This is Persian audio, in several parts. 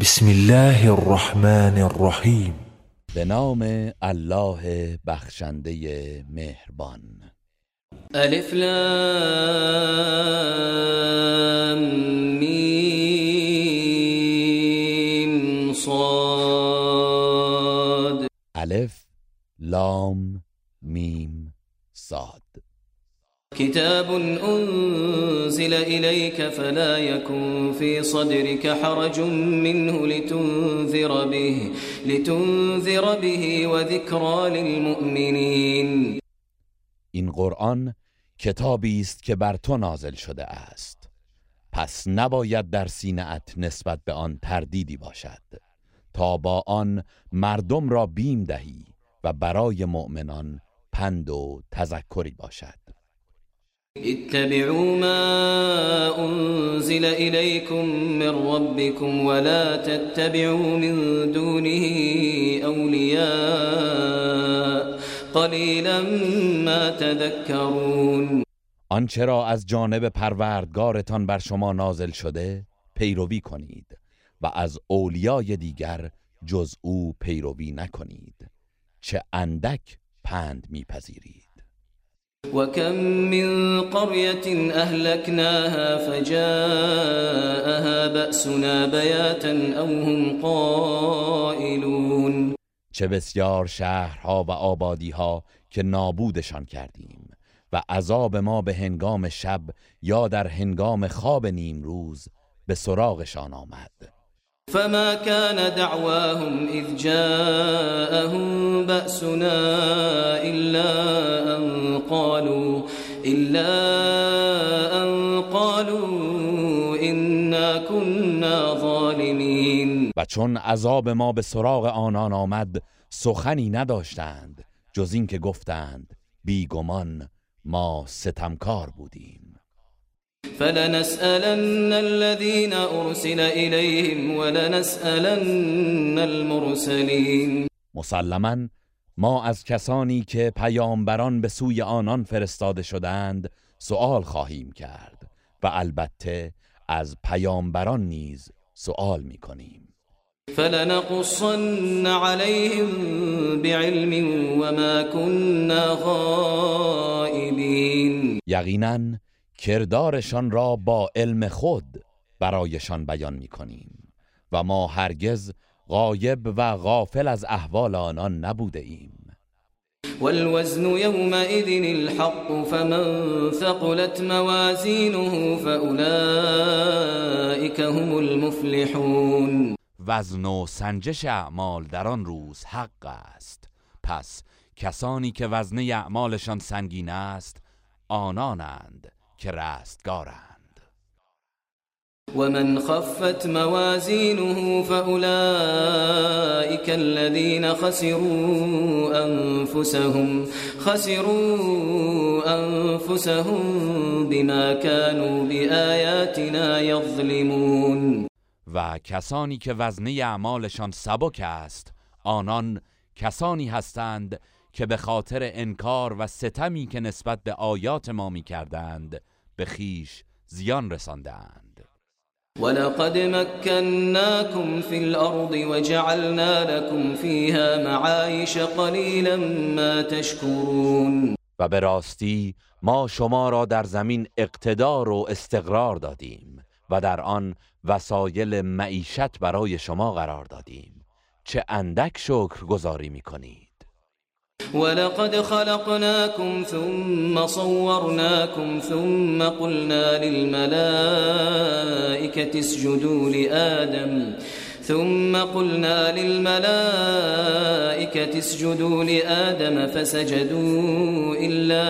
بسم الله الرحمن الرحیم به نام الله بخشنده مهربان. الف لام میم صاد. الف لام میم صاد. كتاب أنزل إليك فلا يكن في صدرك حرج منه لتنذر به لتنذر به وذكرى للمؤمنين. این قرآن کتابی است که بر تو نازل شده است. پس نباید در سینه‌ات نسبت به آن تردیدی باشد. تا با آن مردم را بیم دهی و برای مؤمنان پند و تذکری باشد. اتبعوا ما أنزل إليكم من ربكم ولا تتبعوا من دونه أولياء قليلا ما تذكرون. آنچه را از جانب پروردگارتان بر شما نازل شده پیروی کنید و از اولیای دیگر جز او پیروی نکنید. چه اندک پند میپذیرید. وكم من قرية أهلكناها فجاءها بأسنا بياتا أو هم قائلون چه بسیار شهرها و آبادیها که نابودشان کردیم و عذاب ما به هنگام شب یا در هنگام خواب نیمروز به سراغشان آمد. فما كان دعواهم إذ جاءهم بأسنا إلا أن قالوا إلا أن قالوا إنا كنا ظالمين. و چون عذاب ما به سراغ آنان آمد سخنی نداشتند جز این که گفتند بیگمان ما ستمکار بودیم. فلنسألن الذين أرسل إليهم ولنسألن المرسلين. مسلما ما از کسانی که پیامبران به سوی آنان فرستاده شدند سؤال خواهیم کرد و البته از پیامبران نیز سؤال می کنیم فلنقصن عليهم بعلم وما كنا غائبين. یقینا کردارشان را با علم خود برایشان بیان می کنیم و ما هرگز غایب و غافل از احوال آنان نبوده ایم. والوزن يومئذ الحق فمن ثقلت موازينه فأولئك هم المفلحون. وزن و سنجش اعمال در آن روز حق است. پس کسانی که وزن اعمالشان سنگین است آنانند. که رستگارند ومن خفت موازينه فأولئك الذين خسروا أنفسهم خسروا أنفسهم بما كانوا بآياتنا يظلمون و کسانی که وزنه اعمالشان سبک است آنان کسانی هستند که به خاطر انکار و ستمی که نسبت به آیات ما می کردند به خیش زیان رساندند. ولقد مكناكم في الأرض وجعلنا لكم فيها معايش قليلا ما تشكرون. و به راستی ما شما را در زمین اقتدار و استقرار دادیم و در آن وسایل معیشت برای شما قرار دادیم. چه اندک شکر گذاری می کنید ولقد خلقناكم ثم صورناكم ثم قلنا للملائكة اسجدوا لآدم. ثم قلنا للملائكة اسجدوا لآدم فسجدوا إلا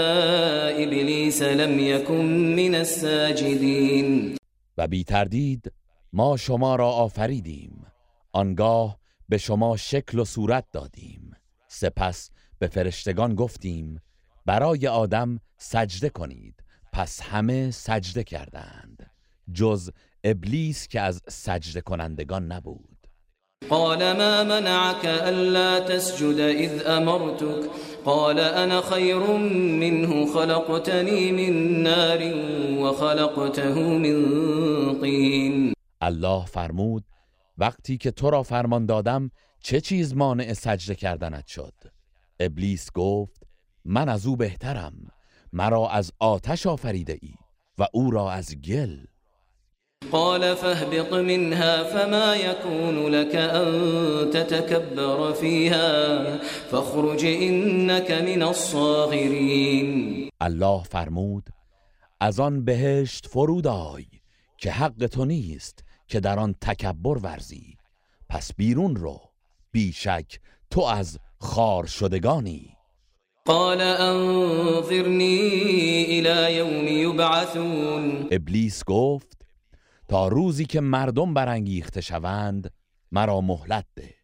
إبليس لم يكن من الساجدين. و بی تردید ما شما را آفریدیم. آنگاه به شما شکل و صورت دادیم. سپس به فرشتگان گفتیم برای آدم سجده کنید. پس همه سجده کردند جز ابلیس که از سجده کنندگان نبود. قال ما منعك ألا تسجد إذ أمرتك؟ قال أنا خير منه خلقتني من نار وخلقته من طين الله فرمود وقتی که تو را فرمان دادم چه چیز مانع سجده کردنت شد؟ ابلیس گفت من از او بهترم. مرا از آتش آفریده ای و او را از گل. قال فاهبط منها فما يكون لك أن تتكبر فيها فاخرج إنك من الصاغرين. الله فرمود از آن بهشت فرود آی که حق تو نیست که در آن تکبر ورزی. پس بیرون رو بیشک تو از خار شدگانی قال انظرني الى يوم يبعثون ابلیس گفت تا روزی که مردم برانگیخته شوند مرا مهلت ده.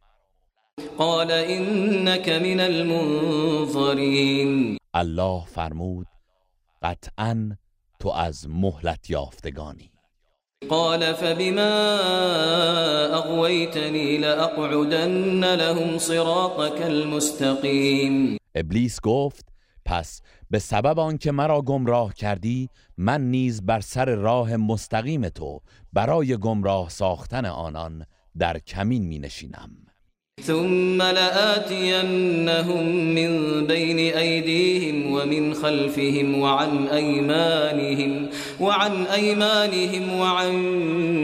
قال انك من المنظرين الله فرمود قطعا تو از مهلت یافتگانی. قال فبما اغويتني لاقعدن لهم صراطك المستقيم. ابلیس گفت پس به سبب آنکه مرا گمراه کردی من نیز بر سر راه مستقیم تو برای گمراه ساختن آنان در کمین می نشینم. ثم لآتينهم من بين أيديهم ومن خلفهم وعن أيمانهم وعن أيمانهم وعن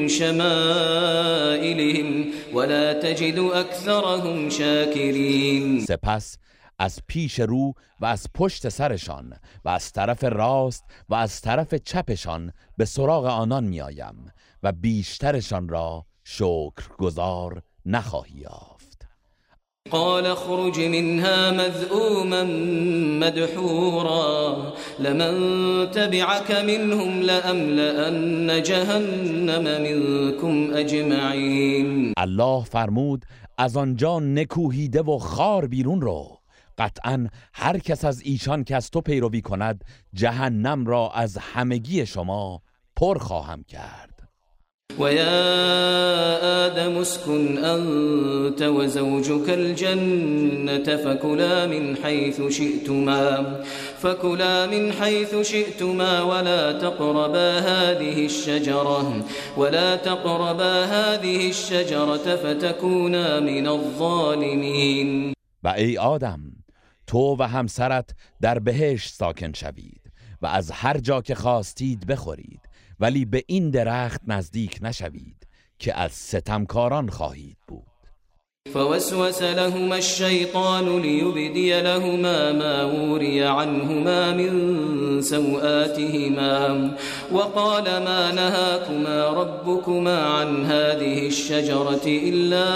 شمائلهم ولا تجد أكثرهم شاكرين. سپس از پیش رو و از پشت سرشان و از طرف راست و از طرف چپشان به سراغ آنان میآیم و بیشترشان را شکر گذار نخواهی یافت. قال اخرج منها مذءوما مدحورا لمن تبعك منهم لأملأن جهنم منكم اجمعین الله فرمود از آنجا نکوهیده و خار بیرون رو. قطعا هر کس از ایشان که از تو پیروی کند جهنم را از همگی شما پر خواهم کرد. ويا آدم اسكن أنت وزوجك الجنة فكلا من حيث شئتما فكلا من حيث شئتما ولا تقربا هذه الشجرة ولا تقربا هذه الشجرة فتكونا من الظالمين. و ای آدم تو و همسرت در بهشت ساکن شوید و از هر جا که خواستید بخورید. ولی به این درخت نزدیک نشوید که از ستمکاران خواهید بود. فوسوس لهما الشيطان ليبدي لهما ما وري عنهما من سوآتهما وقال ما نهاكما ربكما عن هذه الشجرة إلا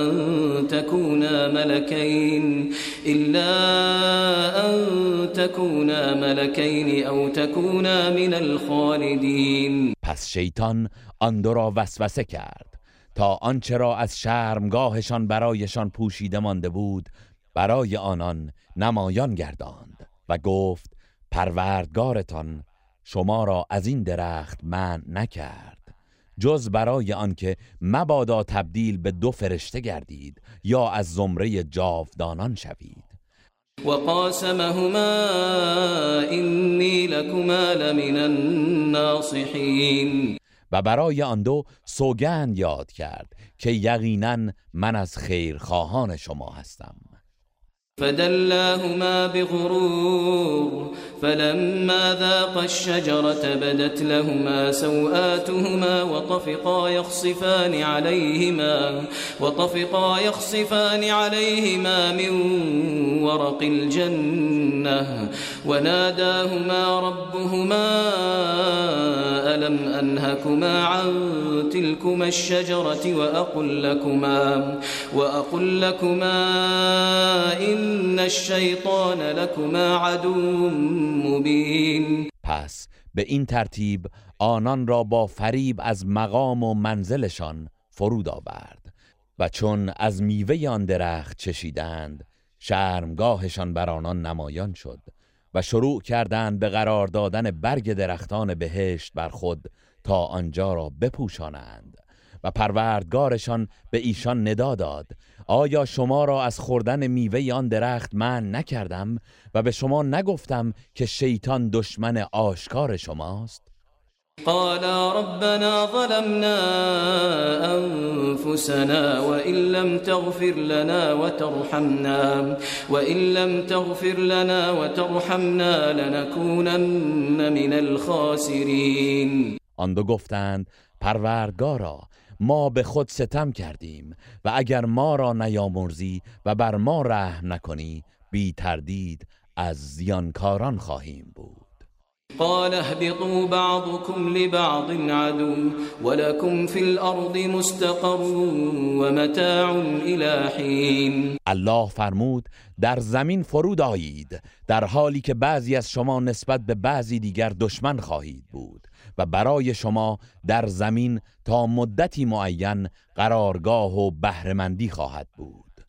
أن تكونا ملكين إلا أن تكونا ملكين أو تكونا من الخالدين. پس شیطان آن دو را وسوسه کرد تا آنچه را از شرمگاهشان برایشان پوشیده مانده بود برای آنان نمایان گرداند و گفت پروردگارتان شما را از این درخت من نکرد. جز برای آنکه مبادا تبدیل به دو فرشته گردید یا از زمره جاودانان شوید. وقاسمهما إني لكما لمن الناصحين. و برای آن دو سوگند یاد کرد که یقینا من از خیرخواهان شما هستم. فدلاهما بغرور فلما ذاقا الشجرة بدت لهما سوآتهما وطفقا يخصفان عليهما وطفقا يخصفان عليهما من ورق الجنة. وناداهما ربهما ألم أنهكما عن تلكما الشجرة وأقل لكما وأقل لكما إن الشيطان لكما عدو مبين. پس به این ترتیب آنان را با فریب از مقام و منزلشان فرود آورد و چون از میوه آن درخت چشیدند شرمگاهشان بر آنان نمایان شد و شروع کردند به قرار دادن برگ درختان بهشت بر خود تا آنجا را بپوشانند و پروردگارشان به ایشان ندا داد آیا شما را از خوردن میوه آن درخت من نکردم و به شما نگفتم که شیطان دشمن آشکار شماست؟ قالا ربنا ظلمنا أنفسنا وإن لم تغفر لنا وترحمنا وإن لم تغفر لنا وترحمنا لنكونن من الخاسرين. آن دو گفتند پروردگارا ما به خود ستم کردیم و اگر ما را نیامرزی و بر ما رحم نکنی بی تردید از زیانکاران خواهیم بود. قال اهبطوا بعضكم لبعض عدو ولكم في الارض مستقر ومتاع الى حين. الله فرمود در زمین فرود آیید در حالی که بعضی از شما نسبت به بعضی دیگر دشمن خواهید بود. و برای شما در زمین تا مدتی معین قرارگاه و بهرهمندی خواهد بود.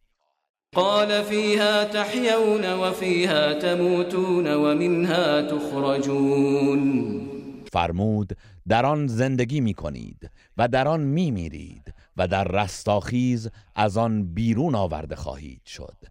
قال فيها تحيون وفيها تموتون ومنها تخرجون. فرمود در آن زندگی می کنید و در آن می میرید و در رستاخیز از آن بیرون آورده خواهید شد.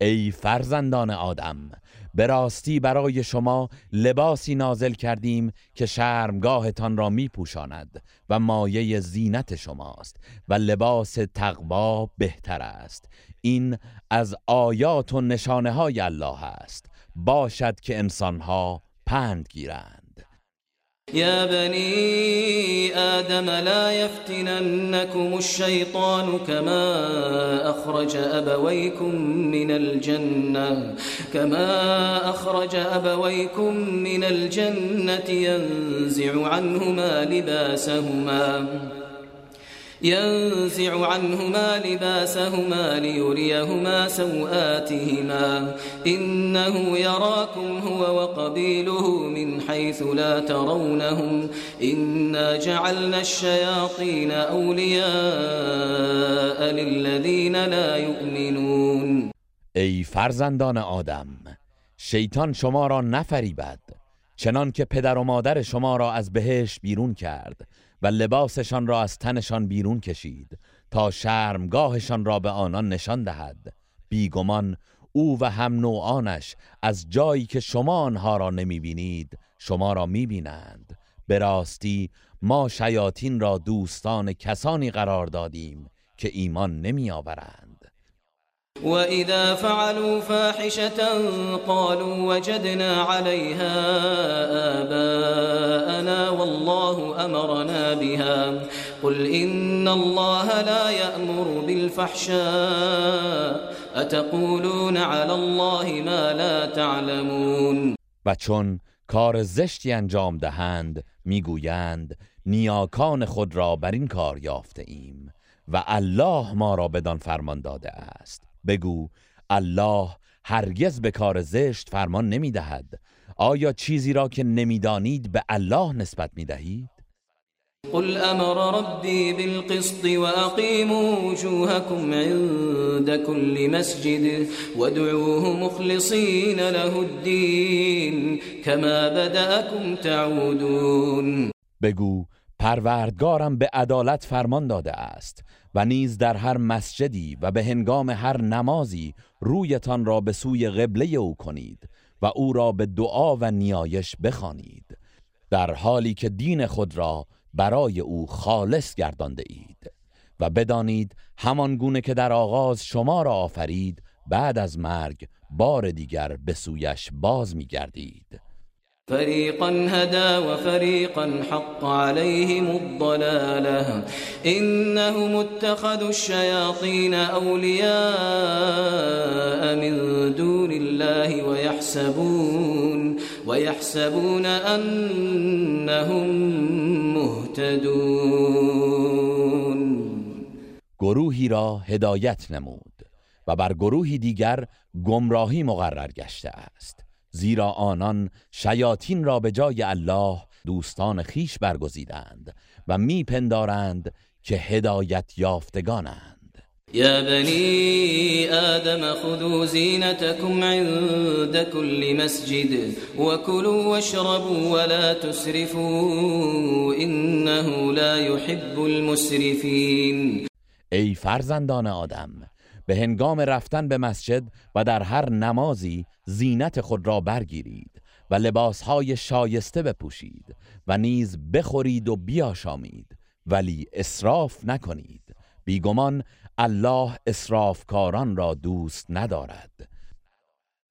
ای فرزندان آدم به راستی برای شما لباسی نازل کردیم که شرمگاهتان را می پوشاند و مایه زینت شماست و لباس تقوا بهتر است. این از آیات و نشانه های الله است. باشد که انسانها پند گیرند. يا بني آدم لا يفتننكم الشيطان كما أخرج أبويكم من الجنة كما أخرج أبويكم من الجنة ينزع عنهما لباسهما. ينزع عنهما لباسهما ليريهما سوآتهما. إنه يراكم هو وقبيله من حيث لا ترونهم. إنا جعلنا الشياطين أولياء للذين لا يؤمنون. ای فرزندان آدم شیطان شما را نفریبد چنان که پدر و مادر شما را از بهش بیرون کرد. و لباسشان را از تنشان بیرون کشید تا شرمگاهشان را به آنان نشان دهد. بیگمان او و هم نوعانش از جایی که شما آنها را نمی بینید شما را می بینند به راستی ما شیاطین را دوستان کسانی قرار دادیم که ایمان نمی آورند وإذا فعلوا فاحشة قالوا وجدنا عليها آباءنا والله أمرنا بها قل إن الله لا يأمر بالفحشاء أتقولون على الله ما لا تعلمون و چون کار زشتی انجام دهند می‌گویند نیاکان خود را بر این کار یافته ایم و الله ما را بدان فرمان داده است. بگو الله هرگز به کار زشت فرمان نمی دهد آیا چیزی را که نمی‌دانید به الله نسبت می دهید؟ قل امر ربي بالقسط واقيموا وجوهكم عند كل مسجد وادعوه مخلصين له الدين كما بدأكم تعودون. بگو پروردگارم به عدالت فرمان داده است. و نیز در هر مسجدی و به هنگام هر نمازی رویتان را به سوی قبله او کنید و او را به دعا و نیایش بخوانید در حالی که دین خود را برای او خالص گردانده اید و بدانید همان گونه که در آغاز شما را آفرید بعد از مرگ بار دیگر به سویش باز می گردید فريقا هدى وفريقا حق عليهم الضلاله انهم اتخذوا الشياطين اولياء من دون الله ويحسبون ويحسبون انهم مهتدون. گروهی را هدایت نمود و بر گروهی دیگر گمراهی مقرر گشته است. زیرا آنان شیاطین را به جای الله دوستان خیش برگزیدند و میپندارند که هدایت یافتگانند. يا بني آدم خذوا زينتكم عند كل مسجد وكلوا واشربوا ولا تسرفوا إنه لا يحب المسرفين ای فرزندان آدم به هنگام رفتن به مسجد و در هر نمازی زینت خود را برگیرید و لباسهای شایسته بپوشید و نیز بخورید و بیاشامید ولی اسراف نکنید. بیگمان الله اسرافکاران را دوست ندارد.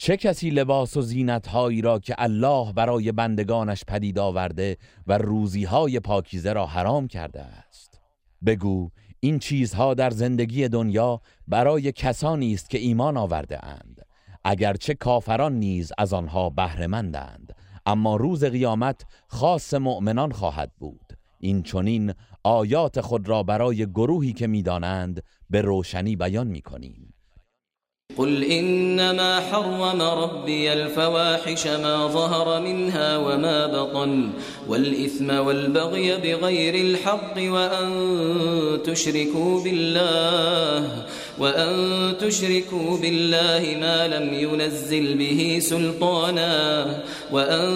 چه کسی لباس و زینتهایی را که الله برای بندگانش پدید آورده و روزیهای پاکیزه را حرام کرده است؟ بگو این چیزها در زندگی دنیا برای کسانی است که ایمان آورده اند. اگرچه کافران نیز از آنها بهرهمندند اما روز قیامت خاص مؤمنان خواهد بود. این چونین آیات خود را برای گروهی که می‌دانند به روشنی بیان می‌کنیم. قل إنما حرم ربي الفواحش ما ظهر منها وما بطن والإثم والبغي بغير الحق وأن تشركوا بالله وأن تشركوا بالله ما لم ينزل به سلطانا وأن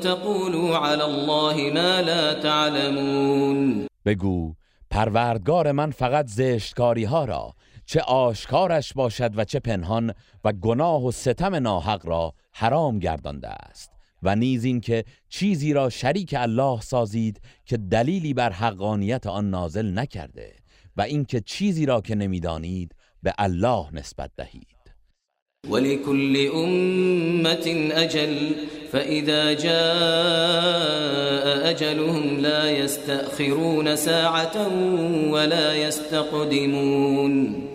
تقولوا على الله ما لا تعلمون بگو پروردگار من فقط زشتکاری ها را چه آشکارش باشد و چه پنهان و گناه و ستم ناحق را حرام گردانده است. و نیز این که چیزی را شریک الله سازید که دلیلی بر حقانیت آن نازل نکرده و اینکه چیزی را که نمی‌دانید به الله نسبت دهید. ولكل أمة أجل فإذا جاء أجلهم لا يستأخرون ساعة ولا يستقدمون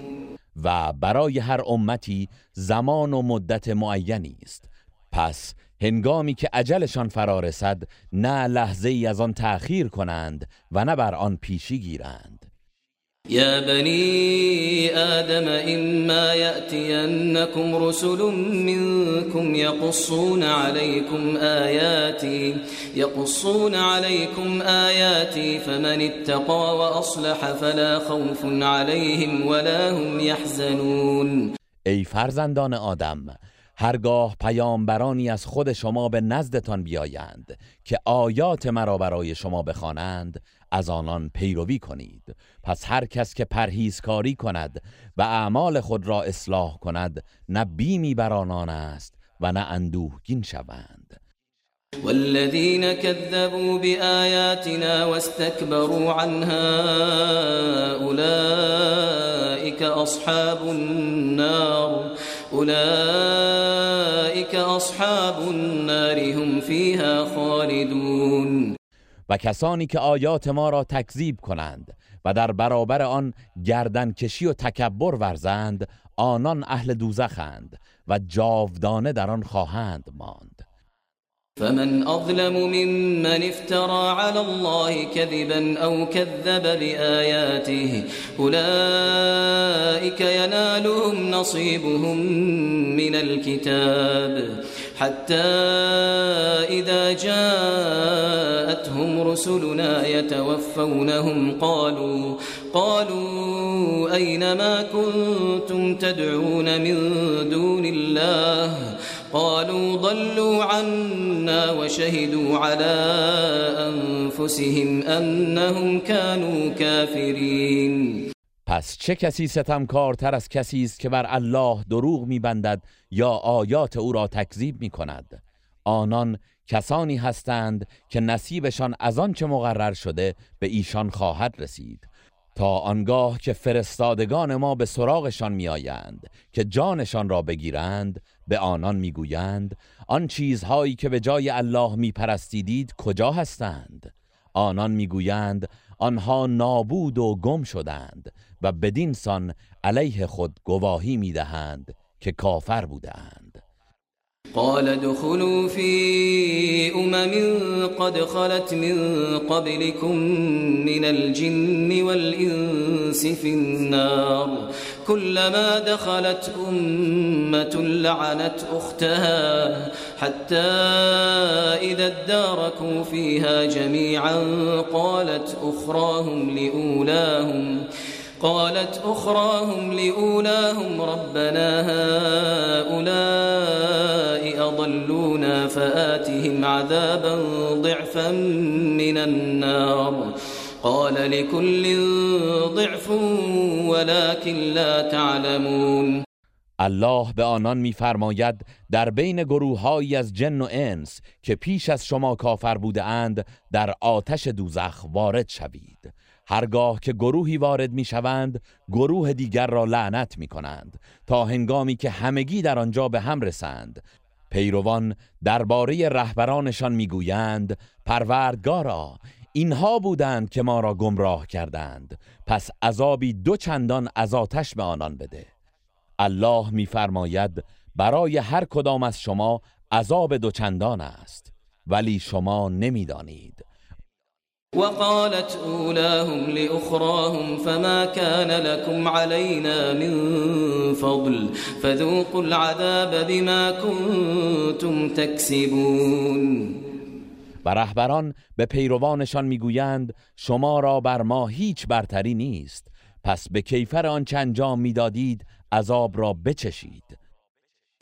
و برای هر امتی زمان و مدت معینی است. پس هنگامی که اجلشان فرا رسد نه لحظه ای از آن تأخیر کنند و نه بر آن پیشی گیرند. يا بني آدم إما يأتينكم رسل منكم يقصون عليكم آياتي يقصون عليكم آياتي فمن اتقى وأصلح فلا خوف عليهم ولا هم يحزنون. ای فرزندان آدم هرگاه پیامبرانی از خود شما به نزدتان بیایند که آیات مرا برای شما بخوانند از آنان پیروی کنید. پس هر کس که پرهیزکاری کند و اعمال خود را اصلاح کند نه بیمی بر آنان است و نه اندوهگین شوند. والذين كذبوا بآياتنا واستكبروا عنها أولئك أصحاب النار أولئك أصحاب النار هم فيها خالدون. و کسانی که آیات ما را تکذیب کنند و در برابر آن گردن کشی و تکبر ورزند آنان اهل دوزخند و جاودانه در آن خواهند ماند. فمن أظلم ممن افترى على الله كذبا أو كذب بآياته أولئك ينالهم نصيبهم من الكتاب. حتى إذا جاءتهم رسلنا يتوفونهم قالوا قالوا أين ما كنتم تدعون من دون الله؟ قالوا ضلوا عنا وشهدوا على أنفسهم أنهم كانوا كافرين. پس چه کسی ستمکارتر از کسی است که بر الله دروغ میبندد یا آیات او را تکذیب می کند آنان کسانی هستند که نصیبشان از آنچه مقرر شده به ایشان خواهد رسید. تا آنگاه که فرستادگان ما به سراغشان میآیند که جانشان را بگیرند به آنان می‌گویند آن چیزهایی که به جای الله میپرستیدید کجا هستند؟ آنان می‌گویند آنها نابود و گم شدند و بدین سان علیه خود گواهی می‌دهند که کافر بودند قال دخلوا في أمم قد خلت من قبلكم من الجن والإنس في النار. كلما دخلت أمة لعنت أختها حتى إذا اداركوا فيها جميعا قالت أخراهم لأولاهم قالت أخراهم لأولاهم ربنا هؤلاء أضلونا فآتهم عذابا ضعفا من النار. قال لكل ضعف ولكن لا تعلمون. الله به آنان میفرماید در بین گروههایی از جن و انس که پیش از شما کافر بوده اند در آتش دوزخ وارد شوید. هرگاه که گروهی وارد می شوند گروه دیگر را لعنت می کنند تا هنگامی که همگی در آنجا به هم رسند. پیروان درباره رهبرانشان می‌گویند پروردگارا اینها بودند که ما را گمراه کردند. پس عذابی دو چندان از آتش به آنان بده. الله میفرماید برای هر کدام از شما عذاب دو چندان است ولی شما نمی‌دانید. وقالت أولاهم لأخراهم فما كان لكم علينا من فضل فذوقوا العذاب بما كنتم تكسبون. و رهبران به پیروانشان می‌گویند شما را بر ما هیچ برتری نیست. پس به کیفر آنچه انجام می‌دادید عذاب را بچشید.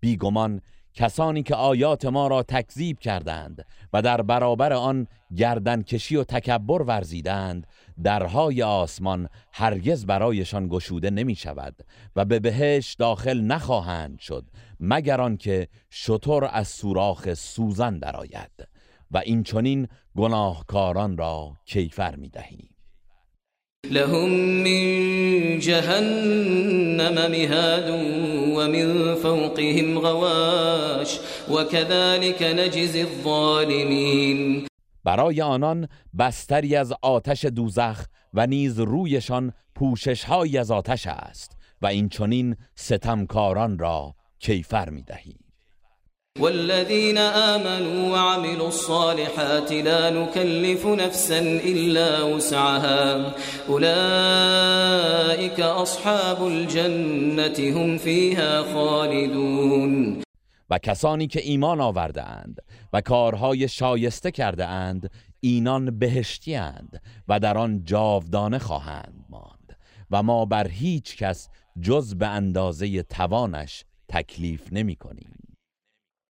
بیگمان کسانی که آیات ما را تکذیب کردند و در برابر آن گردن کشی و تکبر ورزیدند درهای آسمان هرگز برایشان گشوده نمی شود و به بهش داخل نخواهند شد مگر آنکه شطور از سوراخ سوزن درآید و این چنین گناهکاران را کیفر می دهیم لهم من جهنم مهاد ومن فوقهم غواش وكذلك نجزي الظالمين. برای آنان بستری از آتش دوزخ و نیز رویشان پوششهایی از آتش است و این چنین ستمکاران را کیفر می دهیم والذين آمنوا وعملوا الصالحات لا نكلف نفسا إلا وسعها. أولئك أصحاب الجنة هم فيها خالدون. و کسانی که ایمان آورده اند و کارهای شایسته کرده اند اینان بهشتی اند و در آن جاودانه خواهند ماند و ما بر هیچ کس جز به اندازه توانش تکلیف نمی کنیم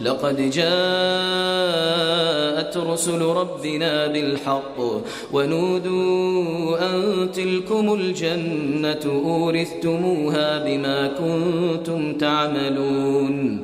لقد جاءت رسل ربنا بالحق ونودوا أن تلكم الجنة أورثتموها بما كنتم تعملون.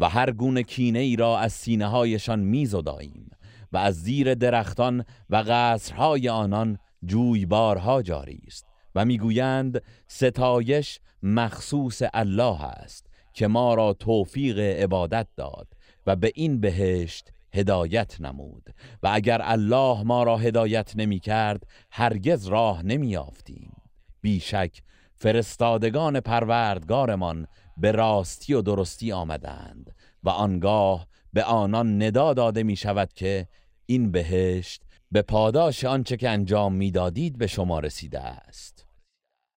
و هر گونه کینه ای را از سینه هایشان میزداییم و از زیر درختان و قصرهای آنان جویبارها جاری است و می‌گویند ستایش مخصوص الله است. که ما را توفیق عبادت داد و به این بهشت هدایت نمود و اگر الله ما را هدایت نمی کرد هرگز راه نمی یافتیم. بیشک فرستادگان پروردگارمان به راستی و درستی آمدند و آنگاه به آنان ندا داده می شود که این بهشت به پاداش آنچه که انجام می‌دادید به شما رسیده است.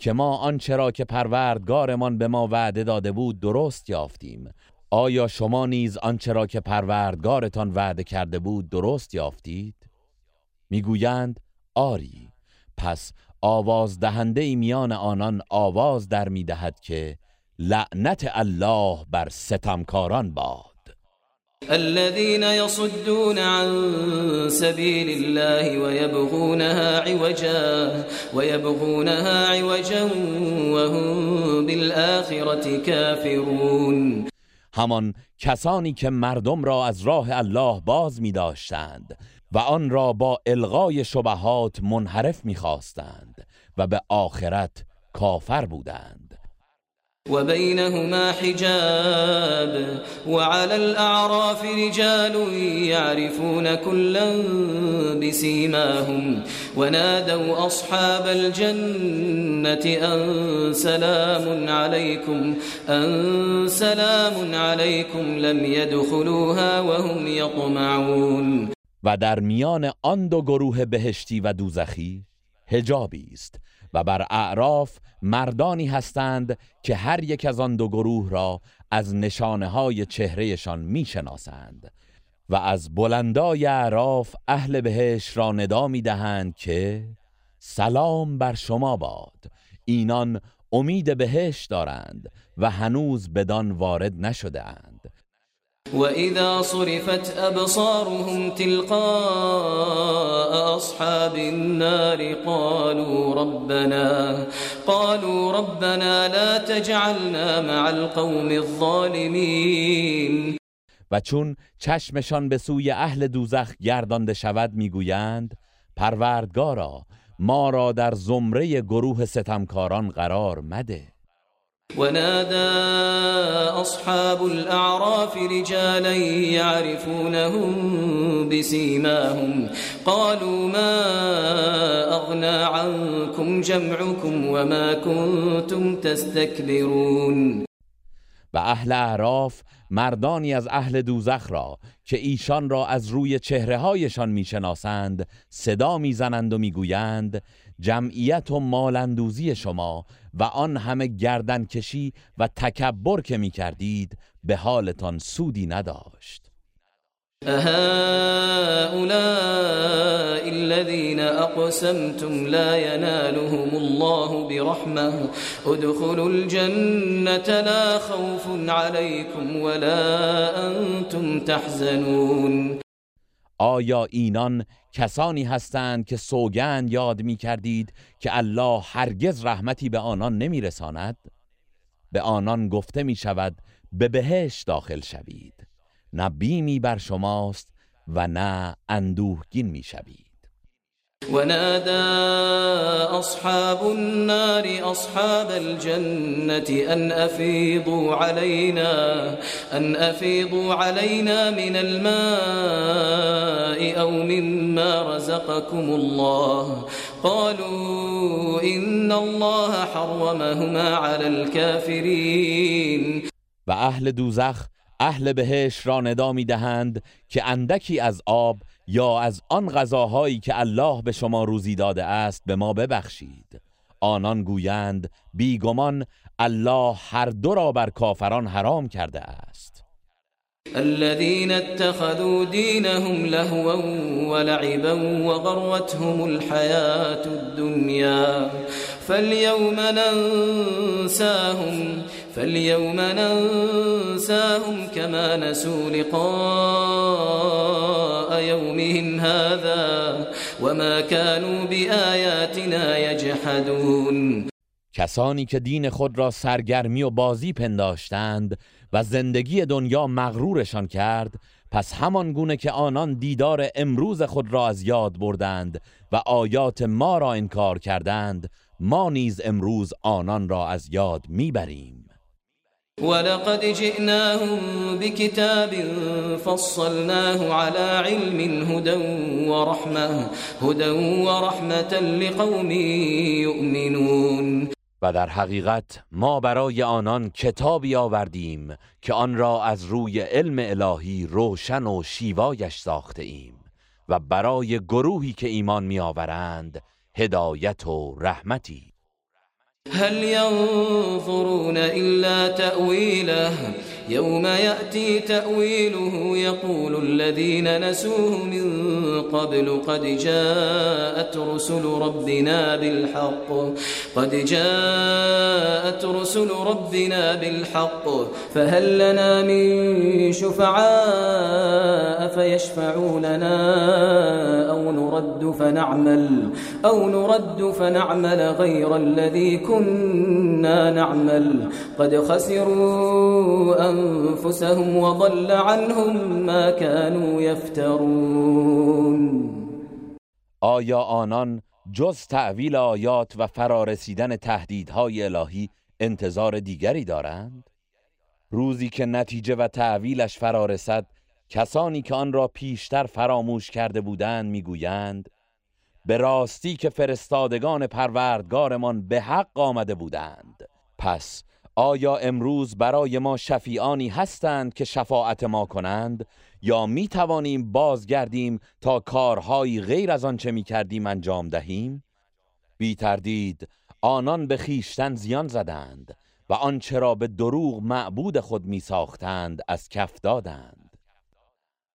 که ما آنچه را که پروردگارمان به ما وعده داده بود درست یافتیم. آیا شما نیز آنچه را که پروردگارتان وعده کرده بود درست یافتید؟ می‌گویند آری. پس آواز دهنده میان آنان آواز در می‌دهد که لعنت الله بر ستمکاران باد. الذين يصدون عن سبيل الله ويبغونها عوجا ويبغونها عوجا وهم بالآخرة كافرون. همان کسانی که مردم را از راه الله باز می داشتند و آن را با الغای شبهات منحرف می خواستند و به آخرت کافر بودند. وبينهما حجاب وعلى الأعراف رجال يعرفون كلا بسيماهم ونادوا أصحاب الجنة أن سلام عليكم أن سلام عليكم لم يدخلوها وهم يطمعون. و در میان آن دو گروه بهشتی و دوزخی است. و بر اعراف مردانی هستند که هر یک از آن دو گروه را از نشانه های چهرهشان می‌شناسند و از بلندای اعراف اهل بهش را ندا می دهند که سلام بر شما باد. اینان امید بهش دارند و هنوز بدان وارد نشده اند. وإذا صرفت أبصارهم تلقاء أصحاب النار قالوا ربنا قالوا ربنا لا تجعلنا مع القوم الظالمين. و چون چشمشان به سوی اهل دوزخ گردانده شود می‌گویند پروردگارا ما را در زمره گروه ستمکاران قرار مده. ونادى أصحاب الأعراف رجالا يعرفونهم بسيماهم. قالوا ما أغنى عنكم جمعكم وما كنتم تستكبرون. و اهل اعراف مردانی از اهل دوزخ را که ایشان را از روی چهره هایشان می‌شناسند صدا می‌زنند و می‌گویند جمعیت و مالندوزی شما و آن همه گردن کشی و تکبر که می کردید به حالتان سودی نداشت. اهؤلاء الذين اقسمتم لا ينالهم الله برحمه ادخلوا الجنة لا خوف عليكم ولا انتم تحزنون. آیا اینان کسانی هستند که سوگند یاد می کردید که الله هرگز رحمتی به آنان نمی رساند؟ به آنان گفته می شود به بهش داخل شوید نه بیمی بر شماست و نه اندوهگین می شوید ونادى أصحاب النار أصحاب الجنة أن أفيضوا علينا أن أفيضوا علينا من الماء أو مما رزقكم الله. قالوا إن الله حرمهما على الكافرين. و أهل دوزخ أهل بهش را ندا می دهند که اندکی از آب یا از آن غذاهایی که الله به شما روزی داده است به ما ببخشید. آنان گویند بیگمان الله هر دو را بر کافران حرام کرده است. الذين اتخذوا دينهم لهوا ولعبا وغرتهم الحياة الدنيا. فاليوم ننساهم فاليوم ننساهم كما نسوا لقاء يومهم هذا وما كانوا بآياتنا يجحدون. کسانی که دین خود را سرگرمی و بازی پنداشتند و زندگی دنیا مغرورشان کرد پس همان گونه که آنان دیدار امروز خود را از یاد بردند و آیات ما را انکار کردند ما نیز امروز آنان را از یاد می‌بریم. ولقد جئناهم بكتاب فصلناه على علم هدى ورحمة هدى ورحمة لقوم يؤمنون و در حقیقت ما برای آنان کتابی آوردیم که آن را از روی علم الهی روشن و شیوایش ساخته ایم و برای گروهی که ایمان می آورند هدایت و رحمتی. هل ينظرون إلا تأويله يوم يأتي تأويله يقول الذين نسوه من قبل قد جاءت رسل ربنا بالحق. قد جاءت رسل ربنا بالحق. فهل لنا من شفعاء فيشفعوا لنا أو نرد فنعمل أو نرد فنعمل غير الذي كنا نعمل؟ قد خسروا أنفسهم وضل عنهم ما كانوا يفترون آیا آنان جز تعویل آیات و فرارسیدن تهدیدهای الهی انتظار دیگری دارند؟ روزی که نتیجه و تعویلش فرارسد کسانی که آن را پیشتر فراموش کرده بودند می‌گویند به راستی که فرستادگان پروردگارمان به حق آمده بودند پس آیا امروز برای ما شفیعانی هستند که شفاعت ما کنند یا می توانیم بازگردیم تا کارهایی غیر از آنچه می کردیم انجام دهیم؟ بی تردید آنان به خیشتن زیان زدند و آنچه را به دروغ معبود خود می ساختند از کف دادند.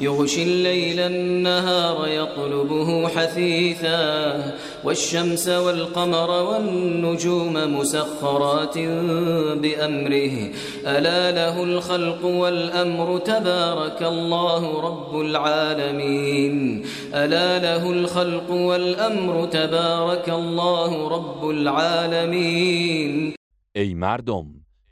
يغشي الليل النهار يطلبه حثيثا والشمس والقمر والنجوم مسخرات بأمره. ألا له الخلق والأمر تبارك الله رب العالمين. ألا له الخلق والأمر تبارك الله رب العالمين. ای مردم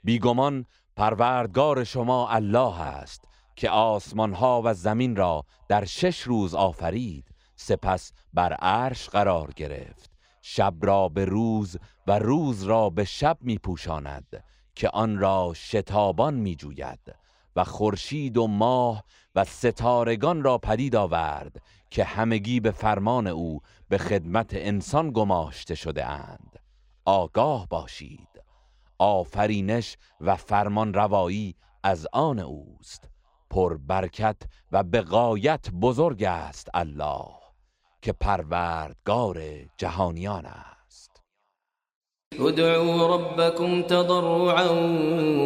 بیگمان پروردگار شما الله است. که آسمان ها و زمین را در شش روز آفرید سپس بر عرش قرار گرفت. شب را به روز و روز را به شب می پوشاند که آن را شتابان می جوید و خورشید و ماه و ستارگان را پدید آورد که همگی به فرمان او به خدمت انسان گماشته شده اند آگاه باشید. آفرینش و فرمان روایی از آن اوست. پر برکت و به غایت بزرگ است الله که پروردگار جهانیان است. ادعوا ربكم تضرعا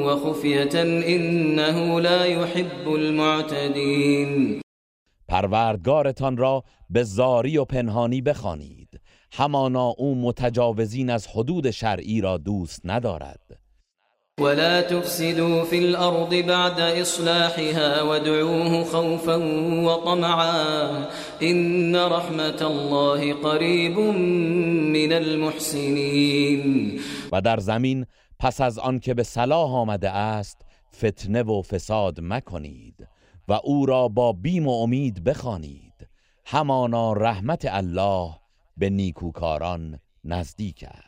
وخفية انه لا يحب المعتدين پروردگارتان را به زاری و پنهانی بخوانید همانا او متجاوزین از حدود شرعی را دوست ندارد. ولا تفسدوا في الأرض بعد إصلاحها وادعوه خوفا وطمعا إن رحمة الله قريب من المحسنين. و در زمین پس از آن که به صلاح آمده است فتنه و فساد مکنید و او را با بیم و امید بخوانید. همانا رحمت الله به نیکوکاران نزدیک است.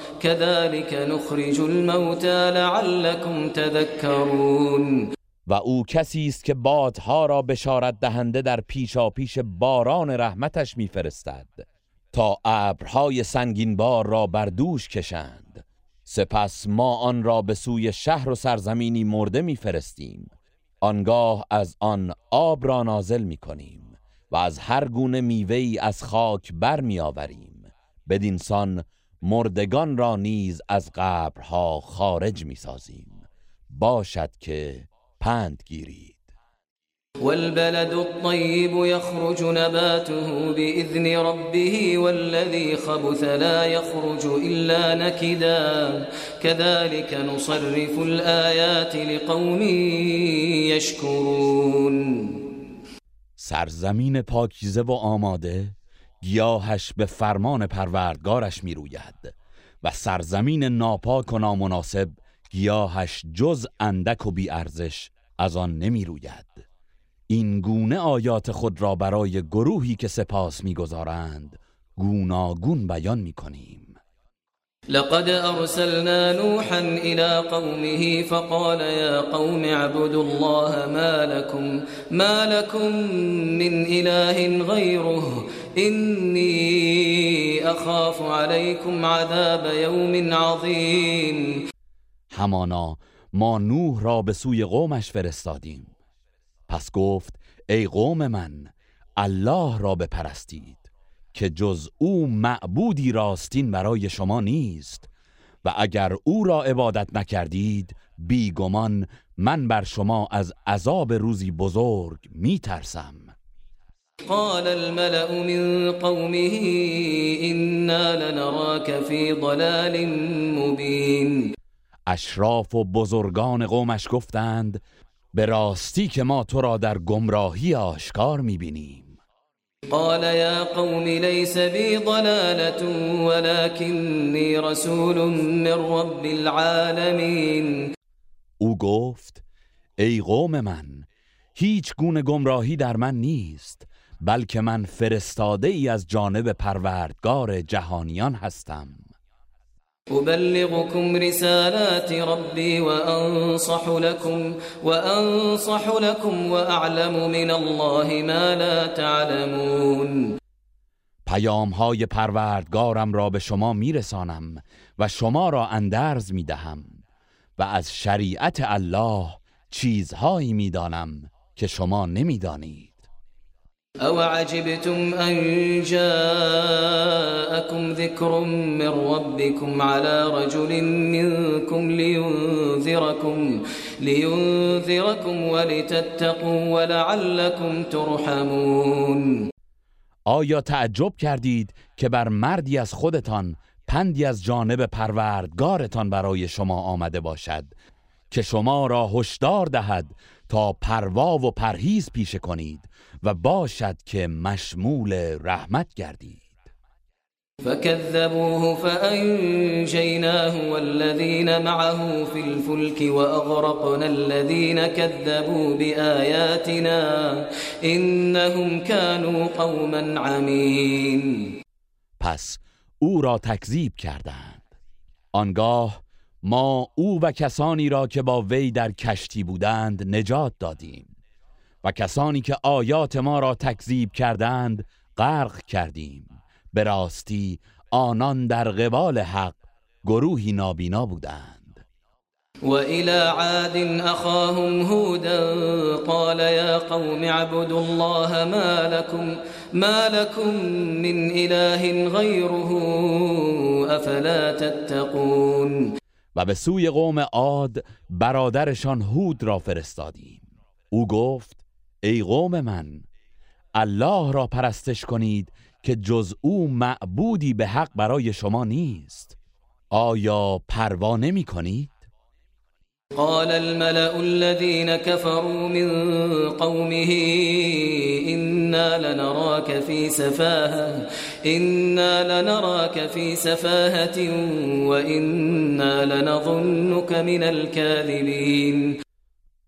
كذلك نخرج الموتى لعلكم تذكرون. و او کسی است که بادها را بشارت دهنده در پیشا پیش باران رحمتش میفرستد تا ابرهای سنگین بار را بر دوش کشند. سپس ما آن را به سوی شهر و سرزمینی مرده میفرستیم. آنگاه از آن آب را نازل می‌کنیم و از هر گونه میوه ای از خاک بر می آوریم بدینسان مردگان را نیز از قبرها خارج می سازیم باشد که پند گیرید. والبلد الطيب يخرج نباته بإذن ربه والذي خبث لا يخرج إلا نكدا. كذلك نصرف الآيات لقوم يشكرون. سرزمین پاکیزه و آماده گیاهش به فرمان پروردگارش می روید و سرزمین ناپاک و نامناسب گیاهش جز اندک و ارزش از آن نمی روید این گونه آیات خود را برای گروهی که سپاس می‌گذارند گوناگون بیان می‌کنیم. لقد ارسلنا نوحا الى قومه فقال يا قوم اعبدوا الله ما لكم ما لكم من اله غيره. اني اخاف عليكم عذاب يوم عظيم. همانا ما نوح را به سوی قومش فرستادیم. پس گفت ای قوم من الله را بپرستید که جز او معبودی راستین برای شما نیست و اگر او را عبادت نکردید بیگمان من بر شما از عذاب روزی بزرگ میترسم. قال الملأ من قومه إنا لنراك في ضلال مبين. اشراف و بزرگان قومش گفتند به راستی که ما تو را در گمراهی آشکار می‌بینیم. قال یا قوم ليس بی ضلالة ولكني رسول من رب العالمین او گفت ای قوم من هیچ گونه گمراهی در من نیست. بلکه من فرستاده ای از جانب پروردگار جهانیان هستم. أبلغكم رسالات ربي وأنصح لكم وأنصح لكم وأعلم من الله ما لا تعلمون. پیام های پروردگارم را به شما میرسانم و شما را اندرز می‌دهم و از شریعت الله چیزهایی می‌دانم که شما نمی‌دانید. او عجبتم ان جاءكم ذكر من ربكم على رجل منكم لينذركم لينذركم ولتتقوا ولعلكم ترحمون. آیا تعجب کردید که بر مردی از خودتان پندی از جانب پروردگارتان برای شما آمده باشد که شما را هشدار دهد تا پروا و پرهیز پیشه کنید و باشد که مشمول رحمت گردید. فكذبوه فأنجيناه والذين معه في الفلك وأغرقنا الذين كذبوا بآياتنا إنهم كانوا قوما عمين پس او را تکذیب کردند. آنگاه ما او و کسانی را که با وی در کشتی بودند نجات دادیم و کسانی که آیات ما را تکذیب کردند غرق کردیم. به راستی آنان در قبال حق گروهی نابینا بودند. و الى عاد اخاهم هودا قال یا قوم اعبدوا الله ما لكم ما لكم من اله غیره افلا تتقون؟ و به سوی قوم عاد برادرشان هود را فرستادیم او گفت ای قوم من الله را پرستش کنید که جز او معبودی به حق برای شما نیست آیا پروا نمی کنید؟ قال الملأ الذين كفروا من قومه إنا لنراك في سفاهة إنا لنراك في سفاهة وإنا لنظنك من الكاذبين.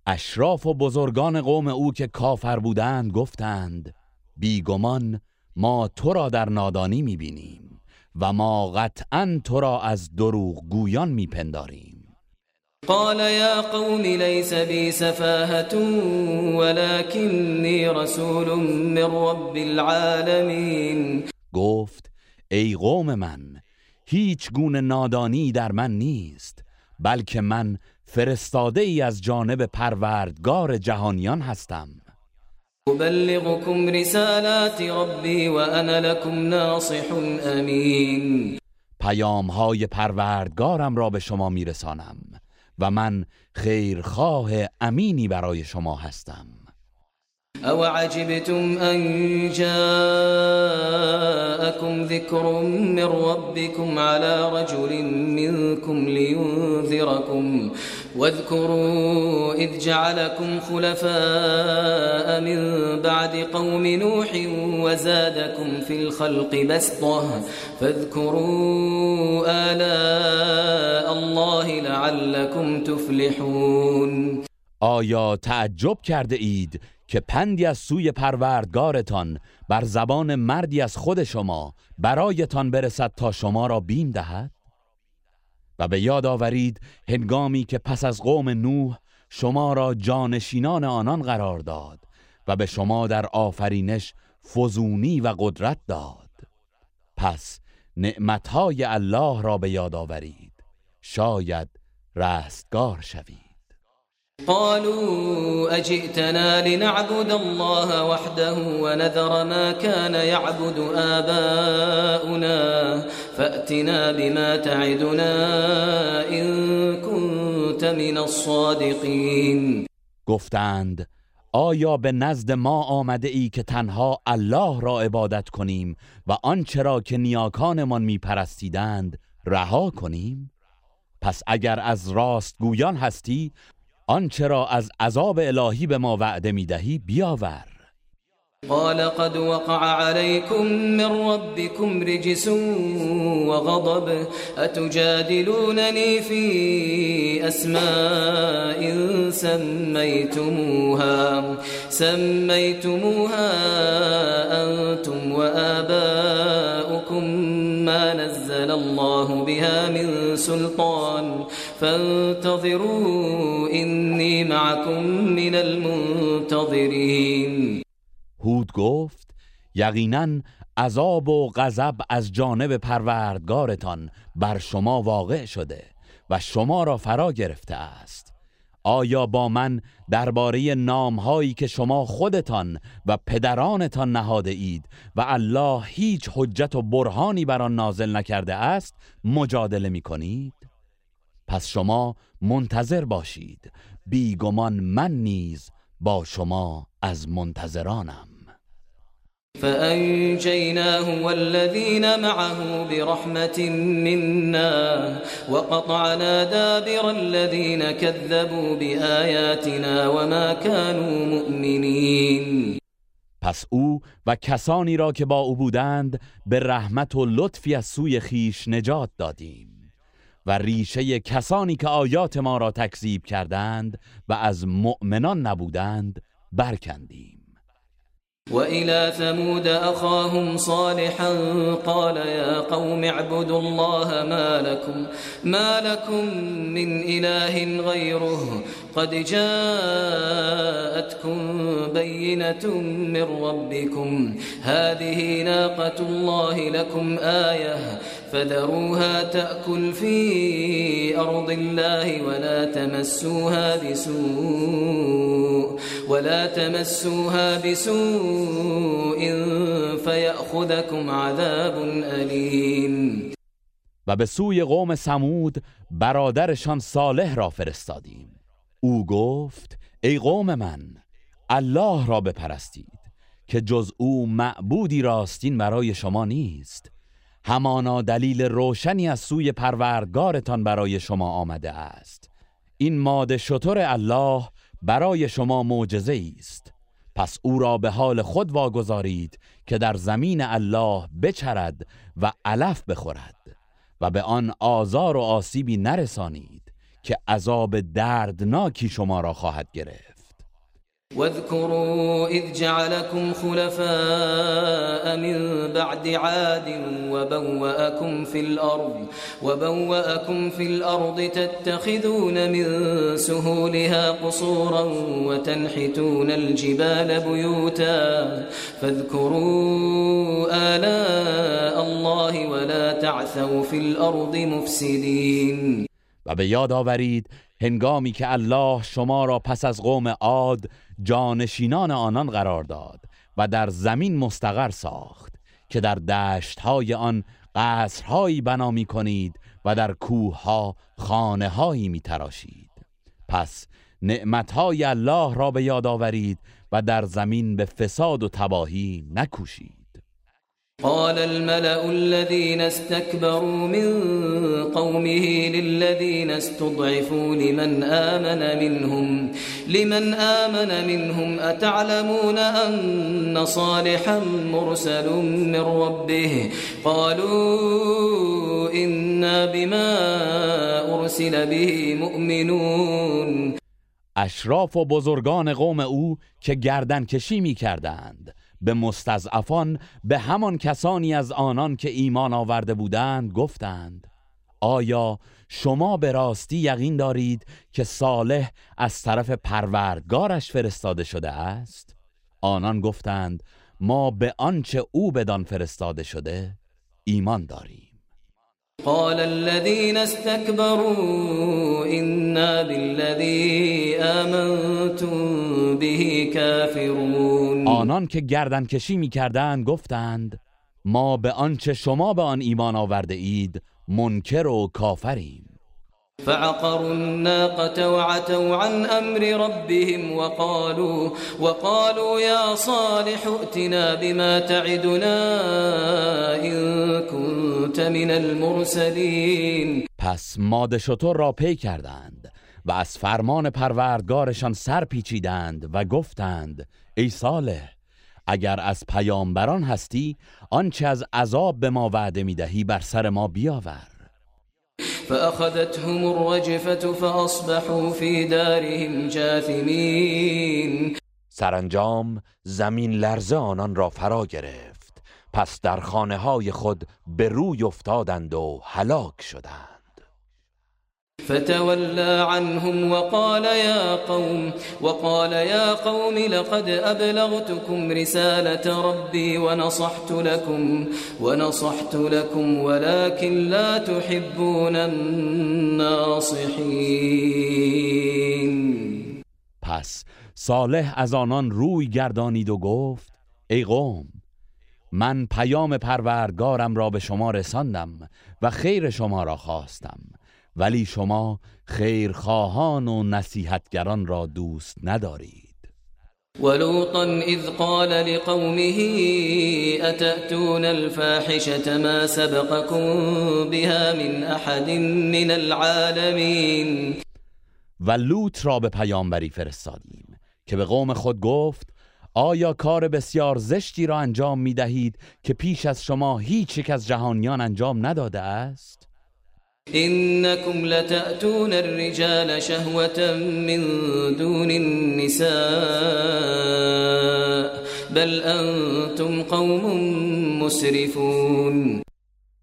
اشراف و بزرگان قوم او که کافر بودند گفتند بیگمان ما تو را در نادانی می‌بینیم و ما قطعا تو را از دروغ گویان میپنداریم. قال یا قوم ليس بی سفاهة ولكني رسول من رب العالمین گفت ای قوم من هیچ گونه نادانی در من نیست بلکه من فرستاده ای از جانب پروردگار جهانیان هستم. ابلغكم رسالات ربی و انا لكم ناصح امین. پیام های پروردگارم را به شما میرسانم. و من خیرخواه امینی برای شما هستم. أو عجبتم أن جاءكم ذكر من ربكم على رجل منكم لينذركم واذكروا إذ جعلكم خلفاء من بعد قوم نوح وزادكم في الخلق بسطة فاذكروا آلاء الله لعلكم تفلحون. آیا تعجب کرده اید که پندی از سوی پروردگارتان بر زبان مردی از خود شما برایتان برسد تا شما را بیم دهد؟ و به یاد آورید هنگامی که پس از قوم نوح شما را جانشینان آنان قرار داد و به شما در آفرینش فزونی و قدرت داد. پس نعمتهای الله را به یاد آورید. شاید رستگار شوید. قالوا أجئتنا لنعبد الله وحده ونذر ما كان يعبد آباؤنا فأتنا بما تعدنا إن كنت من الصادقين. گفتند آیا به نزد ما آمده ای که تنها الله را عبادت کنیم و آنچه را که نیاکانمان میپرستیدند رها کنیم؟ پس اگر از راست گویان هستی آنچه را از عذاب الهی به ما وعده می‌دهی بیاور. قال قد وقع عليكم من ربكم رجس وغضب أتجادلونني في أسماء سميتموها؟ سميتموها أنتم وآباؤكم ما نزل الله بها من سلطان. فانتظروا إني معكم من المنتظرين هود گفت یقینا عذاب و غضب از جانب پروردگارتان بر شما واقع شده و شما را فرا گرفته است آیا با من درباره نامهایی که شما خودتان و پدرانتان نهاده اید و الله هیچ حجت و برهانی بر آن نازل نکرده است مجادله می کنید؟ پس شما منتظر باشید. بیگمان من نیز با شما از منتظرانم. فأنجيناه والذين معه برحمة منا وقطعنا دابر الذين كذبوا بآياتنا وما كانوا مؤمنين پس او و کسانی را که با او بودند به رحمت و لطفی از سوی خیش نجات دادیم. و ریشه کسانی که آیات ما را تکذیب کردند و از مؤمنان نبودند برکندیم. وإلى ثمود أخاهم صالحا قال يا قوم اعبدوا الله ما لكم ما لكم من إله غيره قد جاءتكم بينة من ربكم. هذه ناقة الله لكم آية. فذروها تأكل في أرض الله ولا تمسوها بسوء ولا تمسوها بسوء فيأخذكم عذاب أليم. و به سوی قوم سمود برادرشان صالح را فرستادیم. او گفت ای قوم من الله را بپرستید که جز او معبودی راستین برای شما نیست. همانا دلیل روشنی از سوی پروردگارتان برای شما آمده است. این ماده شطور الله برای شما معجزه است. پس او را به حال خود واگذارید که در زمین الله بچرد و علف بخورد و به آن آزار و آسیبی نرسانید. که عذاب دردناکی شما را خواهد گرفت. واذكروا إذ جعلكم خلفاء من بعد عاد وبوأكم في الأرض وبوأكم في الأرض تتخذون من سهولها قصورا وتنحتون الجبال بيوتا. فاذكروا آلاء الله ولا تعثوا في الأرض مفسدين. و به یاد آورید هنگامی که الله شما را پس از قوم عاد جانشینان آنان قرار داد و در زمین مستقر ساخت که در دشتهای آن قصرهایی بنا می کنید و در کوهها خانه هایی می تراشید پس نعمتهای الله را به یاد آورید و در زمین به فساد و تباهی نکوشید. قال الملأ الذين استكبروا من قومه للذين استضعفوا لمن آمن منهم لمن آمن منهم أتعلمون أن صالحا مرسل من ربه؟ قالوا إنا بما أرسل به مؤمنون. أشراف و بزرگان قوم أو که گردن کشی می کردند به مستضعفان به همان کسانی از آنان که ایمان آورده بودند گفتند آیا شما به راستی یقین دارید که صالح از طرف پروردگارش فرستاده شده است؟ آنان گفتند ما به آنچه او بدان فرستاده شده ایمان داریم. قال الذين استكبروا إنا بالذي آمنتم به كافرون. آنان که گردن کشی می کردند گفتند ما به آنچه شما به آن ایمان آورده اید منکر و کافریم. فعقروا الناقة وعتوا عن أمر ربهم وقالوا وقالوا يا صالح ائتنا بما تعدنا إن كنت من المرسلين. پس ماده شطور را پی کردند و از فرمان پروردگارشان سر پیچیدند و گفتند ای صالح اگر از پیامبران هستی آنچه از عذاب به ما وعده می‌دهی بر سر ما بیاور. فأخذتهم الرجفة فأصبحوا في دارهم جاثمين. سرانجام زمین لرزه آنان را فرا گرفت. پس در خانه های خود به روی افتادند و هلاک شدند. فتولى عنهم وقال يا قوم وقال يا قوم لقد أبلغتكم رسالة ربي ونصحت لكم ونصحت لكم ولكن لا تحبون الناصحين. پس صالح از آنان روی گردانید و گفت ای قوم من پیام پروردگارم را به شما رساندم و خیر شما را خواستم. ولی شما خیرخواهان و نصیحتگران را دوست ندارید ولوطا اذ قال لقومه اتأتون الفاحشة ما سبقكم بها من احد من العالمین و لوط را به پیامبری فرستادیم که به قوم خود گفت آیا کار بسیار زشتی را انجام می دهید که پیش از شما هیچ یک از جهانیان انجام نداده است؟ إنكم لتأتون الرجال شهوة من دون النساء بل أنتم قوم مسرفون.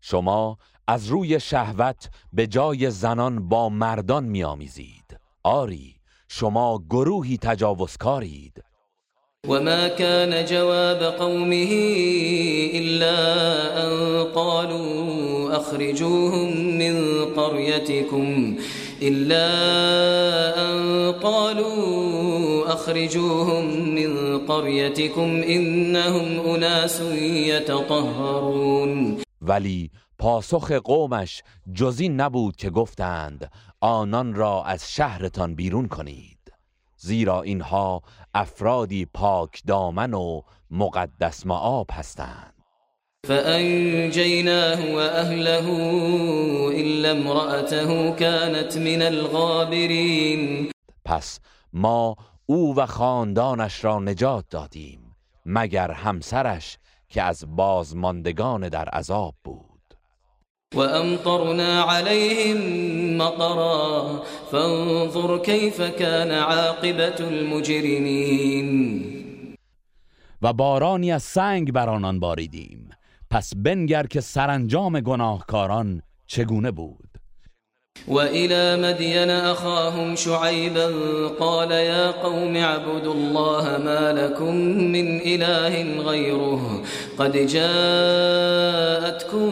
شما از روی شهوت به جای زنان با مردان میآمیزید. آری شما گروهی تجاوزکارید. وما كان جواب قومه إلا أن قالوا أخرجوهم من قريتكم إلا أن قالوا أخرجوهم من قريتكم إنهم أناس يتطهرون. ولی پاسخ قومش جزین نبود که گفتند آنان را از شهرتان بیرون کنید. زیرا اینها افرادی پاک دامن و مقدس معاب هستند. فأنجيناه وأهله إلا امرأته كانت من الغابرين. پس ما او و خاندانش را نجات دادیم مگر همسرش که از بازماندگان در عذاب بود. وأمطرنا عليهم مطرا. فانظر كيف كان عاقبة المجرمين. و بارانی از سنگ بر آنان باریدیم. پس بنگر که سرانجام گناهکاران چگونه بود؟ وإلى مدين أخاهم شعيبا قال يا قوم اعبدوا الله ما لكم من إله غيره قد جاءتكم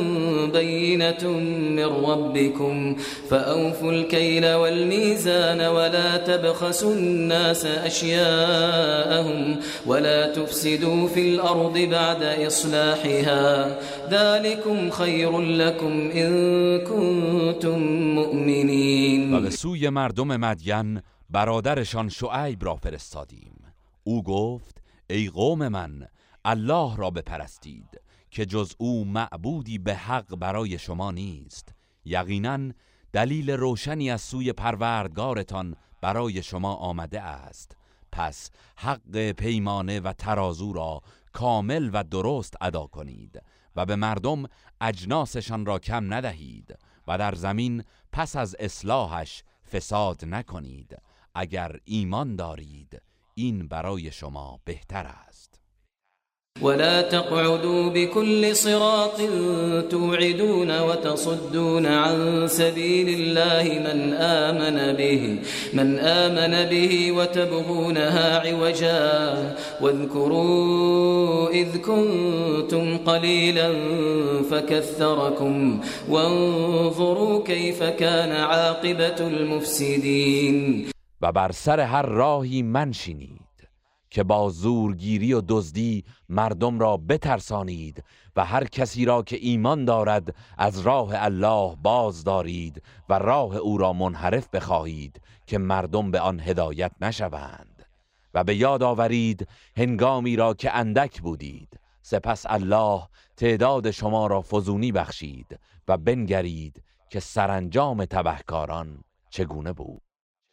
بينة من ربكم فأوفوا الكيل والميزان ولا تبخسوا الناس أشياءهم ولا تفسدوا في الأرض بعد إصلاحها ذلكم خير لكم إن كنتم به سوی مردم مدین برادرشان شعیب را فرستادیم. او گفت ای قوم من الله را بپرستید که جز او معبودی به حق برای شما نیست. یقینا دلیل روشنی از سوی پروردگارتان برای شما آمده است. پس حق پیمانه و ترازو را کامل و درست ادا کنید و به مردم اجناسشان را کم ندهید و در زمین پس از اصلاحش فساد نکنید. اگر ایمان دارید این برای شما بهتر است. ولا تقعدوا بكل صراط توعدون وتصدون عن سبيل الله من آمن به من آمن به وتبغونها عوجا. واذكروا إذ كنتم قليلا فكثركم وانظروا كيف كان عاقبة المفسدين. و سر هر راهی منشینید که با زورگیری و دزدی مردم را بترسانید و هر کسی را که ایمان دارد از راه الله باز دارید و راه او را منحرف بخواهید که مردم به آن هدایت نشوند. و به یاد آورید هنگامی را که اندک بودید. سپس الله تعداد شما را فزونی بخشید و بنگرید که سرانجام تبهکاران چگونه بود.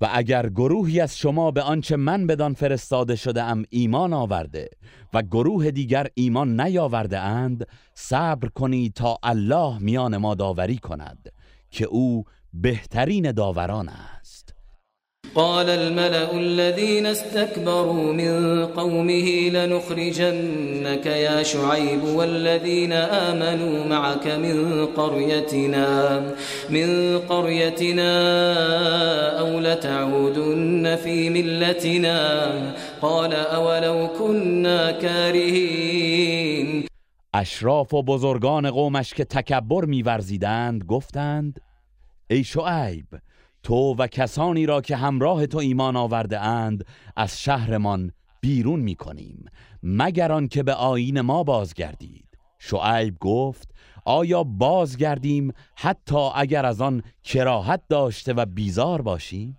و اگر گروهی از شما به آنچه من بدان فرستاده شده ام ایمان آورده و گروه دیگر ایمان نیاورده اند صبر کنید تا الله میان ما داوری کند که او بهترین داوران است. قال الملأ الذين استكبروا من قومه لنخرجنك يا شعيب والذين آمنوا معك من قريتنا من قريتنا أو لتعودن في ملتنا؟ قال أولو كنا كارهين. أشراف و بزرگان قومش که تکبر میورزیدند گفتند ای شعیب تو و کسانی را که همراه تو ایمان آورده اند از شهرمان بیرون می کنیم مگر که به آین ما بازگردید. شعیب گفت آیا بازگردیم حتی اگر از آن کراهت داشته و بیزار باشیم؟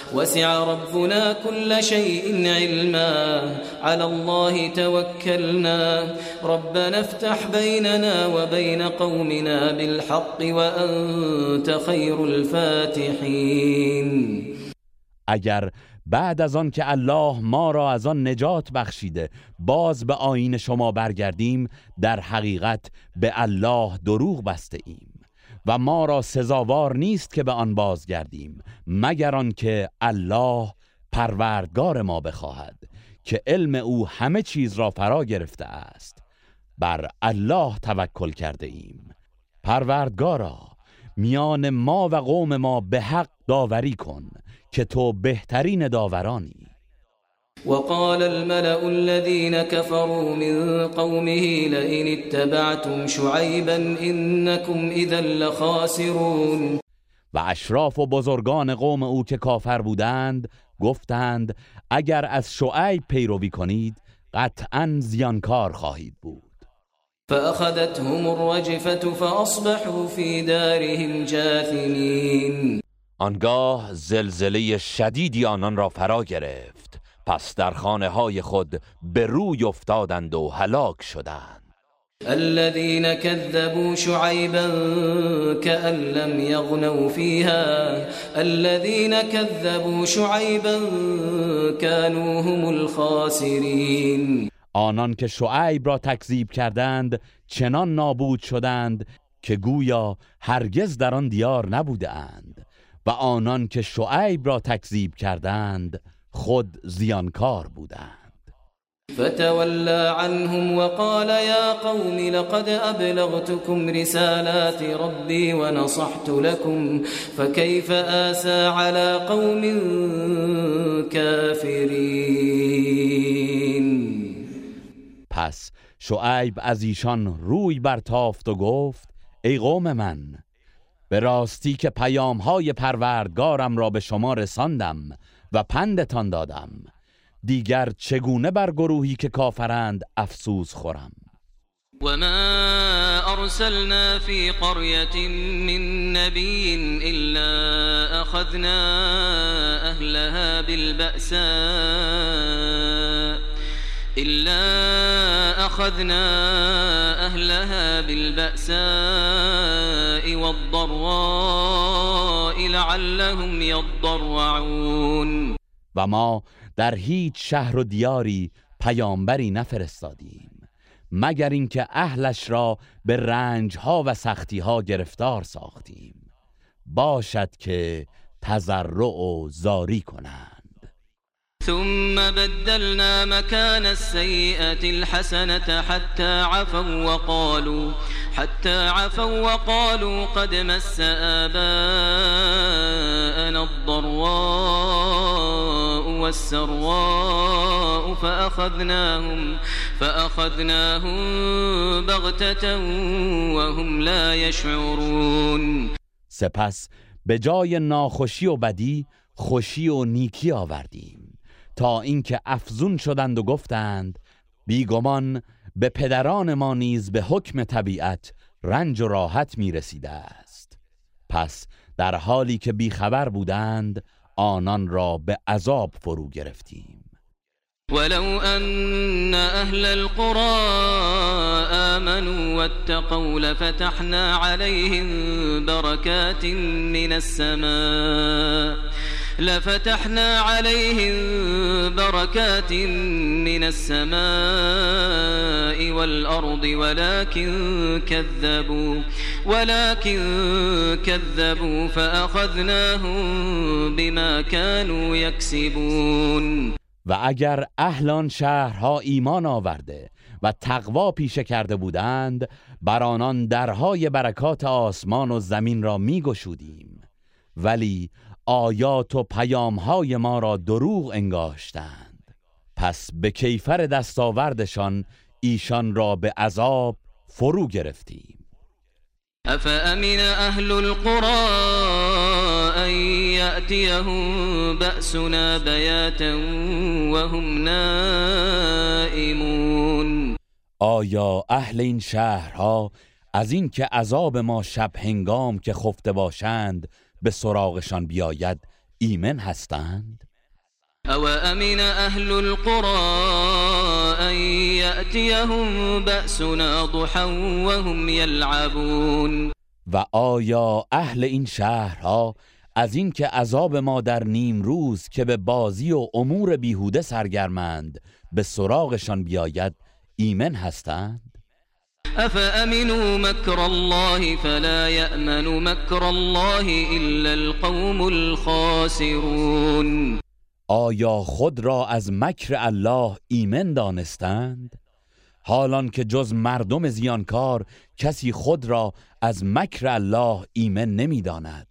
وسع ربنا كل شيء علما. على الله توكلنا. ربنا افتح بيننا وبين قومنا بالحق وأنت خير الفاتحين. اگر بعد از آن که الله ما را از آن نجات بخشیده باز به آین شما برگردیم در حقیقت به الله دروغ بسته ایم. و ما را سزاوار نیست که به آن بازگردیم مگر آنکه الله پروردگار ما بخواهد که علم او همه چیز را فرا گرفته است. بر الله توکل کرده ایم. پروردگارا میان ما و قوم ما به حق داوری کن که تو بهترین داورانی. وقال الملأ الذين كفروا من قومه لئن اتبعتم شعيبا إنكم إذا لخاسرون. و اشراف و بزرگان قوم او که کافر بودند گفتند اگر از شعیب پیروی کنید قطعا زیانکار خواهید بود. فأخذتهم الرجفة فأصبحوا في دارهم جاثمين. آنگاه زلزله شدیدی آنان را فرا گرفت. پس در خانه های خود به روی افتادند و هلاک شدند. الذين كذبوا شعيبا كأن لم يغنوا فيها الذين كذبوا شعيبا كانوا هم الخاسرين آنان که شعیب را تکذیب کردند چنان نابود شدند که گویا هرگز در آن دیار نبوده اند و آنان که شعیب را تکذیب کردند خود زیانکار بودند. فتولى عنهم وقال يا قوم لقد أبلغتكم رسالات ربي ونصحت لكم فكيف آسى على قوم كافرين؟ پس شعیب از ایشان روی برتافت و گفت ای قوم من به راستی که پیام های پروردگارم را به شما رساندم و پندتان دادم. دیگر چگونه بر گروهی که کافرند افسوس خورم؟ وما أرسلنا في قرية من نبي إلا أخذنا أهلها بالبأساء إلا أخذنا أهلها بالبأساء والضراء لعلهم يضرعون. و ما در هیچ شهر و دیاری پیامبری نفرستادیم مگر اینکه اهلش را به رنجها و سختیها گرفتار ساختیم. باشد که تضرع و زاری کنند. ثم بدلنا مكان السيئة الحسنة حتى عفوا وقالوا حتى عفوا وقالوا قد مس آباءنا الضراء والسراء فأخذناهم فأخذناهم بغتة وهم لا يشعرون. سپس به جای ناخوشی و بدی خوشی و نیکی آوردیم. تا اینکه افزون شدند و گفتند بیگمان به پدران ما نیز به حکم طبیعت رنج و راحت می رسیده است. پس در حالی که بیخبر بودند آنان را به عذاب فرو گرفتیم. ولو ان اهل القرى آمنوا واتقوا لفتحنا عليهم بركات من السماء لفتحنا عليهم بركات من السماء والأرض ولكن كذبوا ولكن كذبوا فأخذناهم بما كانوا يكسبون. و اگر اهلان شهرها ایمان آورده و تقوا پیشه کرده بودند بر آنان درهای برکات آسمان و زمین را میگشودیم. ولی آیات و پیامهای ما را دروغ انگاشتند. پس به کیفر دستاوردشان ایشان را به عذاب فرو گرفتیم. افامن اهل القرى ان یأتیهم بأسنا بیاتا وهم نائمون. آیا اهل این شهرها از اینکه عذاب ما شب هنگام که خفته باشند به سراغشان بیاید ایمن هستند؟ او امین اهل القرى ان یأتیهم بأسنا ضحا وهم یلعبون. و آیا اهل این شهرها از اینکه عذاب ما در نیم روز که به بازی و امور بیهوده سرگرمند به سراغشان بیاید ایمن هستند؟ افامنوا مكر الله فلا يأمن مكر الله الا القوم الخاسرون؟ آیا خود را از مکر الله ایمن دانستند؟ حالان که جز مردم زیانکار کسی خود را از مکر الله ایمن نمی‌داند.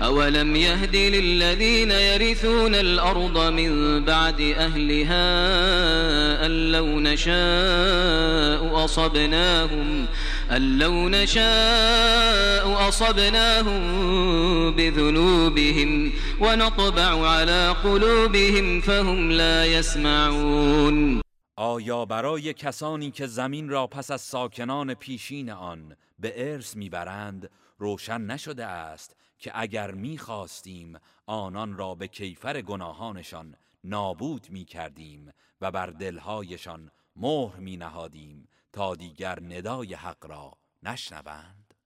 أولم يهد للذين يرثون الأرض من بعد أهلها أن لو نشاء أصبناهم أن لو نشاء أصبناهم بذنوبهم ونطبع على قلوبهم فهم لا يسمعون آیا برای کسانی که زمین را پس از ساکنان پیشین آن به ارث میبرند روشن نشده است که اگر می‌خواستیم آنان را به کیفر گناهانشان نابود می کردیم و بر دلهایشان مهر می نهادیم تا دیگر ندای حق را نشنوند.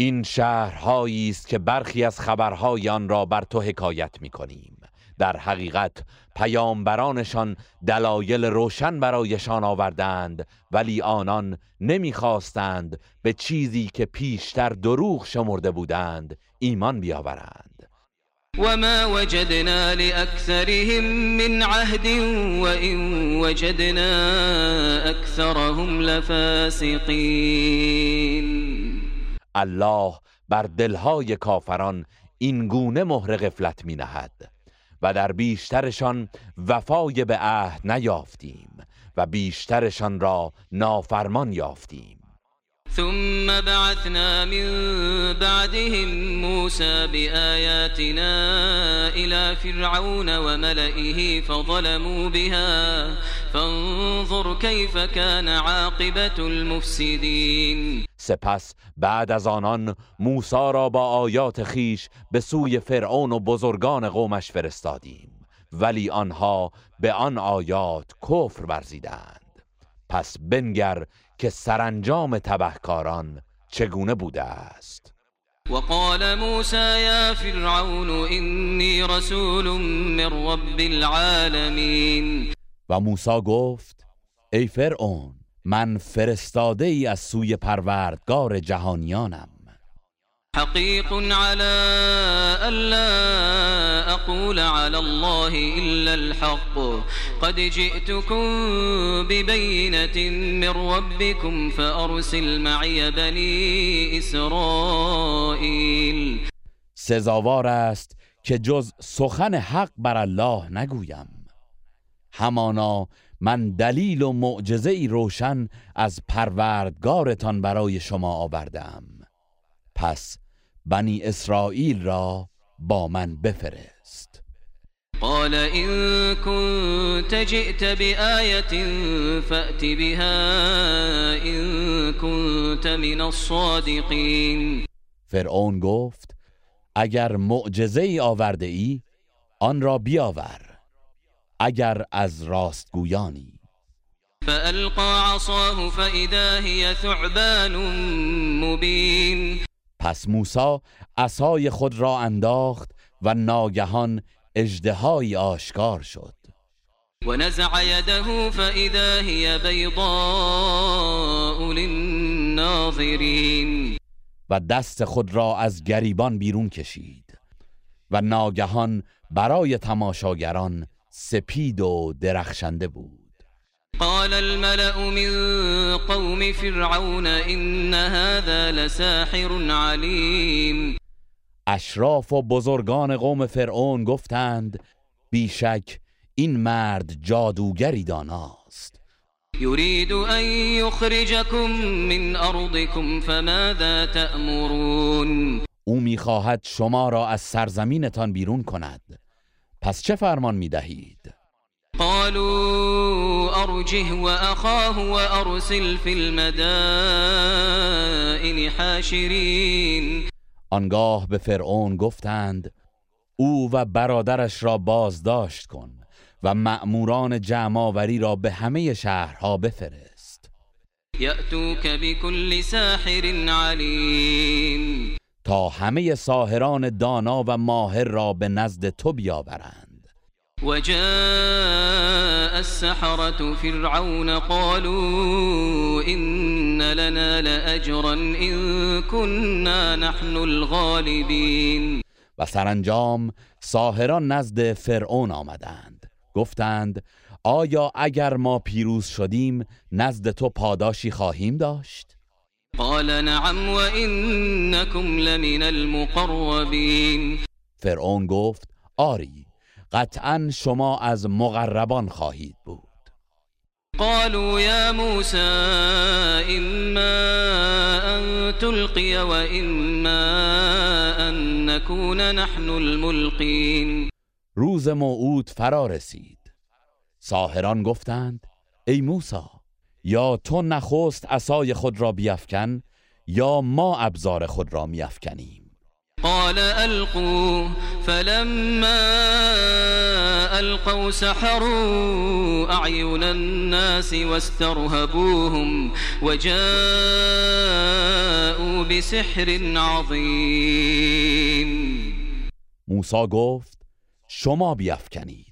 این شهرهایی است که برخی از خبرهای آن را بر تو حکایت می کنیم در حقیقت پیامبرانشان دلایل روشن برایشان آوردند ولی آنان نمی‌خواستند به چیزی که پیشتر دروغ شمرده بودند ایمان بیاورند. وما وجدنا لأكثرهم من عهد وإن وجدنا أكثرهم لفاسقين. الله بر دلهای کافران این گونه مهر غفلت می نهد و در بیشترشان وفای به عهد نیافتیم و بیشترشان را نافرمان یافتیم. ثم بعثنا من بعدهم موسى بآياتنا إلى فرعون وملئه فظلموا بها. فانظر كيف كان عاقبة المفسدين. سپس بعد از آنان موسی را با آیات خیش به سوی فرعون و بزرگان قومش فرستادیم. ولی آنها به آن آیات کفر ورزیدند. پس بنگر که سرانجام تبهکاران چگونه بوده است. وقال موسى يا فرعون إني رسول من رب العالمين. و موسی گفت ای فرعون من فرستاده ای از سوی پروردگار جهانیانم. حقيق على ألا أقول على الله إلا الحق. قد جئتكم ببينة من ربكم فأرسل معي بني إسرائيل. سزاوار است که جز سخن حق بر الله نگویم. همانا من دلیل و معجزه روشن از پروردگارتان برای شما آوردم. پس بنی اسرائیل را با من بفرست. قال إن كنت جئت بآية فأت بها إن كنت من الصادقين. فرعون گفت اگر معجزه ای آورده ای آن را بیاور اگر از راستگویانی فألقى عصاه فإذا هي ثعبان مبين. پس موسی عصای خود را انداخت و ناگهان اژدهایی آشکار شد. ونزع يده فإذا هي بيضاء للناظرين و دست خود را از گریبان بیرون کشید و ناگهان برای تماشاگران سپید و درخشنده بود. قال الملأ من قوم فرعون إن هذا لساحر عليم. اشراف و بزرگان قوم فرعون گفتند بیشک این مرد جادوگری داناست. يريد أن يخرجكم من أرضكم فماذا تأمرون؟ او می‌خواهد شما را از سرزمینتان بیرون کند. پس چه فرمان می‌دهید؟ قالوا أرجه وأخاه وأرسل في المدائن حاشرين. آنگاه به فرعون گفتند او و برادرش را بازداشت کن و مأموران جمعآوری را به همه شهرها بفرست. يأتوك بكل ساحر عليم تا همه ساهران دانا و ماهر را به نزد تو بیاورند. وجاء السحرة فرعون قالوا إن لنا لأجرا إن كنا نحن الغالبين. و سرانجام ساهران نزد فرعون آمدند. گفتند آیا اگر ما پیروز شدیم نزد تو پاداشی خواهیم داشت؟ قال نعم وإنكم لمن المقربين فرعون گفت آری قطعا شما از مقربان خواهید بود. قالوا يا موسى إما أن تلقي وإما أن نكون نحن الملقين. روز موعود فرا رسید. ساهران گفتند ای موسی یا تو نخست عصای خود را بیفکن یا ما ابزار خود را میافکنیم؟ قال ألقوا. فلما ألقوا سحروا أعين الناس واسترهبوهم وجاءوا بسحر عظيم. موسی گفت شما بیافکنید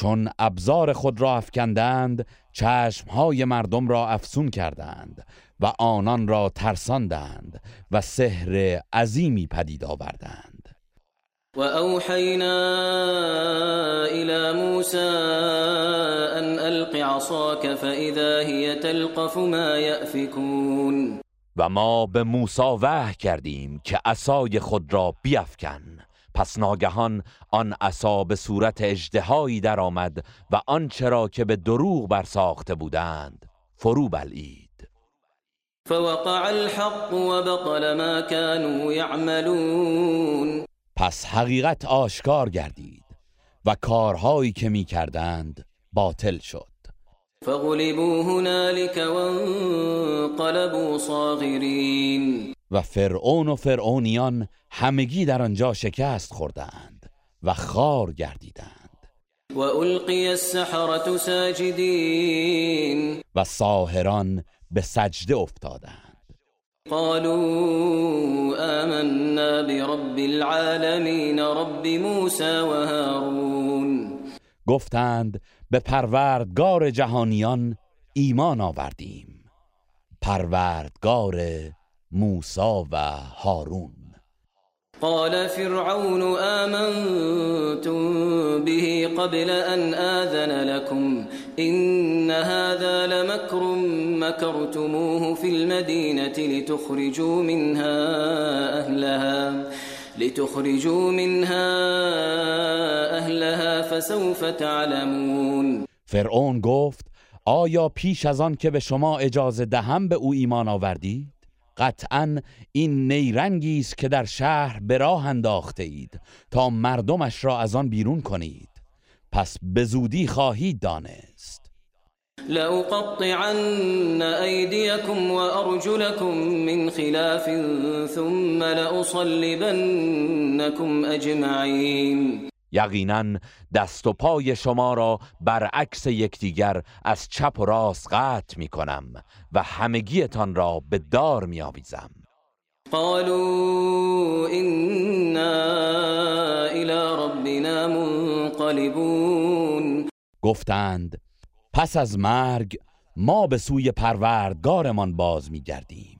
چون ابزار خود را افکندند چشمهای مردم را افسون کردند و آنان را ترساندند و سحر عظیمی پدید آوردند. و اوحینا الى موسى ان الق عصاك فاذا هي تلقف ما يأفكون و ما به موسی وحی کردیم که عصای خود را بیفکن. پس ناگهان آن عصا به صورت اژدهایی درآمد و آنچه را که به دروغ برساخته بودند. فرو بلعید. فوقع الحق وبطل ما كانوا يعملون پس حقیقت آشکار گردید و کارهایی که می کردند باطل شد. فغلبوا هنالك وانقلبوا صاغرين و فرعون و فرعونیان همگی در آنجا شکست خوردند و خار گردیدند. و القی السحرة ساجدین. و ساهران به سجده افتادند. قالوا آمنا برب العالمین رب موسى و هارون. گفتند به پروردگار جهانیان ایمان آوردیم. پروردگار موسا و هارون. قال فرعون آمنتم به قبل أن آذن لكم. إن هذا لمكر مكرتموه في المدينة لتخرجوا منها أهلها لتخرجوا منها أهلها فسوف تعلمون. فرعون گفت آیا پیش از آن که به شما اجازه دهم به او ایمان آوردید قطعا این نیرنگی است که در شهر به راه انداخته اید تا مردمش را از آن بیرون کنید. پس به زودی خواهید دانست. لأقطعن أيديكم وأرجلكم من خلاف ثم لأصلبنكم أجمعين یقینا دست و پای شما را برعکس یکدیگر از چپ و راست قطع می کنم و همگیتان را به دار می آویزم. قالوا إنا إلى ربنا منقلبون. گفتند پس از مرگ ما به سوی پروردگارمان باز می گردیم.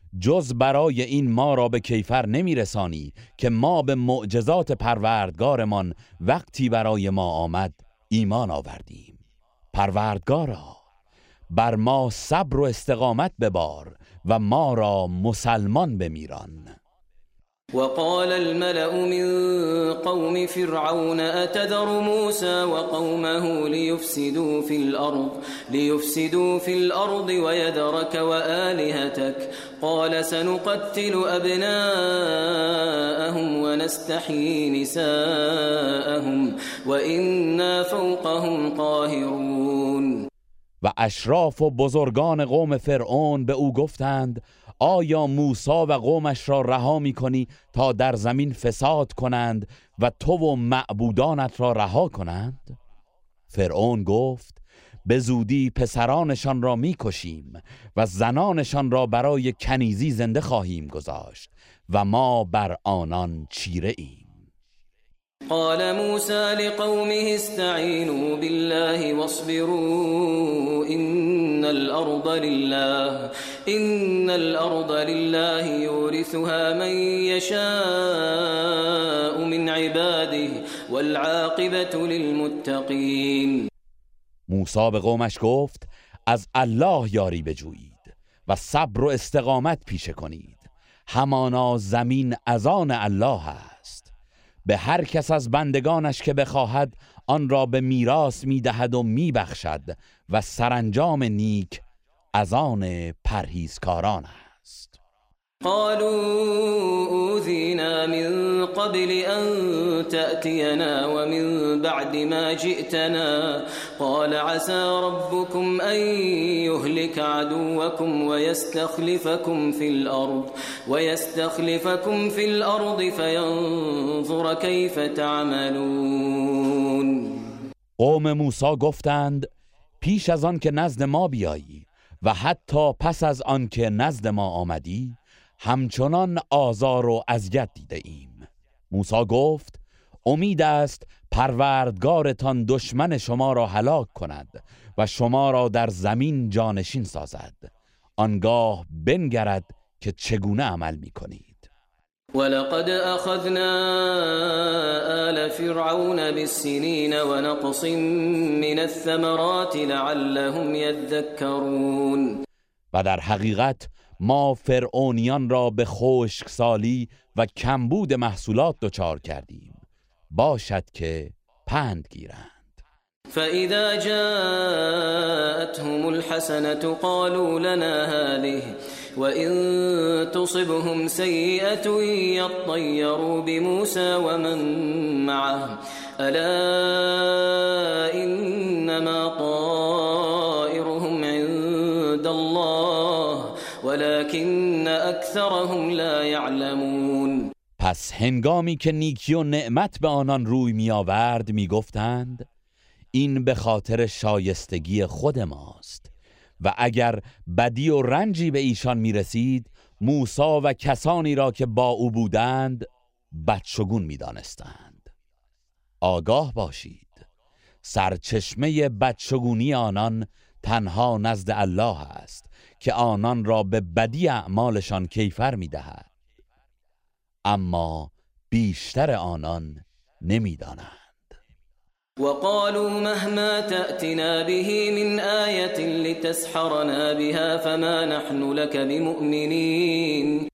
جز برای این ما را به کیفر نمیرسانی که ما به معجزات پروردگارمان وقتی برای ما آمد ایمان آوردیم. پروردگارا بر ما صبر و استقامت ببار و ما را مسلمان بمیران. وقال الملأ من قوم فرعون أتذر موسى وقومه ليفسدوا في الأرض ليفسدوا في الأرض ويذرك وآلهتك. قال سنقتل أبناءهم ونستحيي نساءهم وإنا فوقهم قاهرون. و اشراف و بزرگان قوم فرعون به أو گفتند آیا موسا و قومش را رها می کنی تا در زمین فساد کنند و تو و معبودانت را رها کنند؟ فرعون گفت به زودی پسرانشان را می‌کشیم و زنانشان را برای کنیزی زنده خواهیم گذاشت و ما بر آنان چیره ایم قال موسى لقومه استعينوا بالله واصبروا إن الأرض لله إن الأرض لله يورثها من يشاء من عباده والعاقبة للمتقين موسی به گفت از الله یاری بجویید و صبر و استقامت پیشه کنید. همانا زمین از آن الله است. به هر کس از بندگانش که بخواهد آن را به میراث می‌دهد و میبخشد و سرانجام نیک از آن پرهیزکاران است. قالوا أوذينا من قبل أن تأتينا ومن بعد ما جئتنا. قال عسى ربكم أن يهلك عدوكم ويستخلفكم في الأرض ويستخلفكم في الأرض فينظر كيف تعملون. قوم موسی گفتند پیش از آن که نزد ما بیایی. و حتی پس از آن که نزد ما آمدی همچنان آزار و اذیت دیده ایم. موسی گفت امید است پروردگارتان دشمن شما را هلاک کند و شما را در زمین جانشین سازد. آنگاه بنگرد که چگونه عمل می کنید ولقد أخذنا آل فرعون بالسنين ونقص من الثمرات لعلهم يذكرون. و در حقیقت ما فرعونیان را به خشکسالی و کمبود محصولات دچار کردیم. باشد که پند گیرند. فإذا جاءتهم الحسنة قالوا لنا هذه وإن تصبهم سيئة يطيروا بموسى ومن معه ألا إنما طائرهم عند الله ولكن أكثرهم لا يعلمون پس هنگامی که نیکی و نعمت به آنان روی می آورد می گفتند این به خاطر شایستگی خود ماست. و اگر بدی و رنجی به ایشان می رسید موسا و کسانی را که با او بودند بدشگون می دانستند آگاه باشید. سرچشمه بدشگونی آنان تنها نزد الله است که آنان را به بدی اعمالشان کیفر می دهد اما بیشتر آنان نمی‌دانند. وقالوا مهما تأتنا به من آية لتسحرنا بها فما نحن لك بمؤمنين.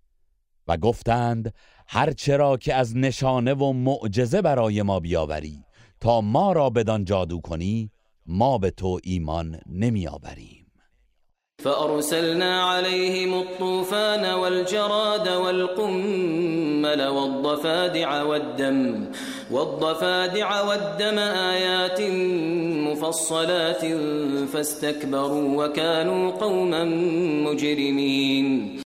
و گفتند هر چرا که از نشانه و معجزه برای ما بیاوری تا ما را بدان جادو کنی ما به تو ایمان نمیآوریم. فأرسلنا عليهم الطوفان والجراد والقمل والضفادع والدم والضفادع والدم آيات مفصلات فاستكبروا وكانوا قوما مجرمين.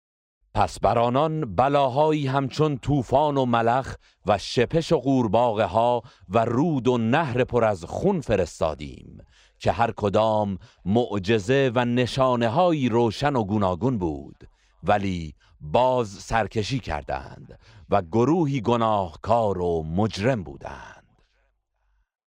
پس بر آنان بلاهایی همچون طوفان و ملخ و شپش و قورباغه ها و رود و نهر پر از خون فرستادیم. که هر کدام معجزه و نشانه هایی روشن و گوناگون بود ولی باز سرکشی کردند و گروهی گناهکار و مجرم بودند.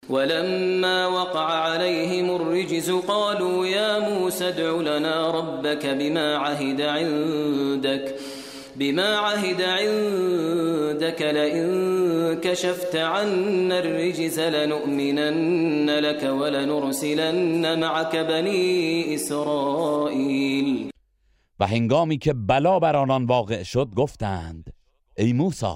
ولما وقع عليهم الرجز قالوا يا موسى ادع لنا ربك بما عهد عندك. بما عهد عندك لئن كشفت عنا الرجز لنؤمنن لك ولنرسلن معك بني إسرائيل. و هنگامی که بلا بر آنان واقع شد گفتند ای موسی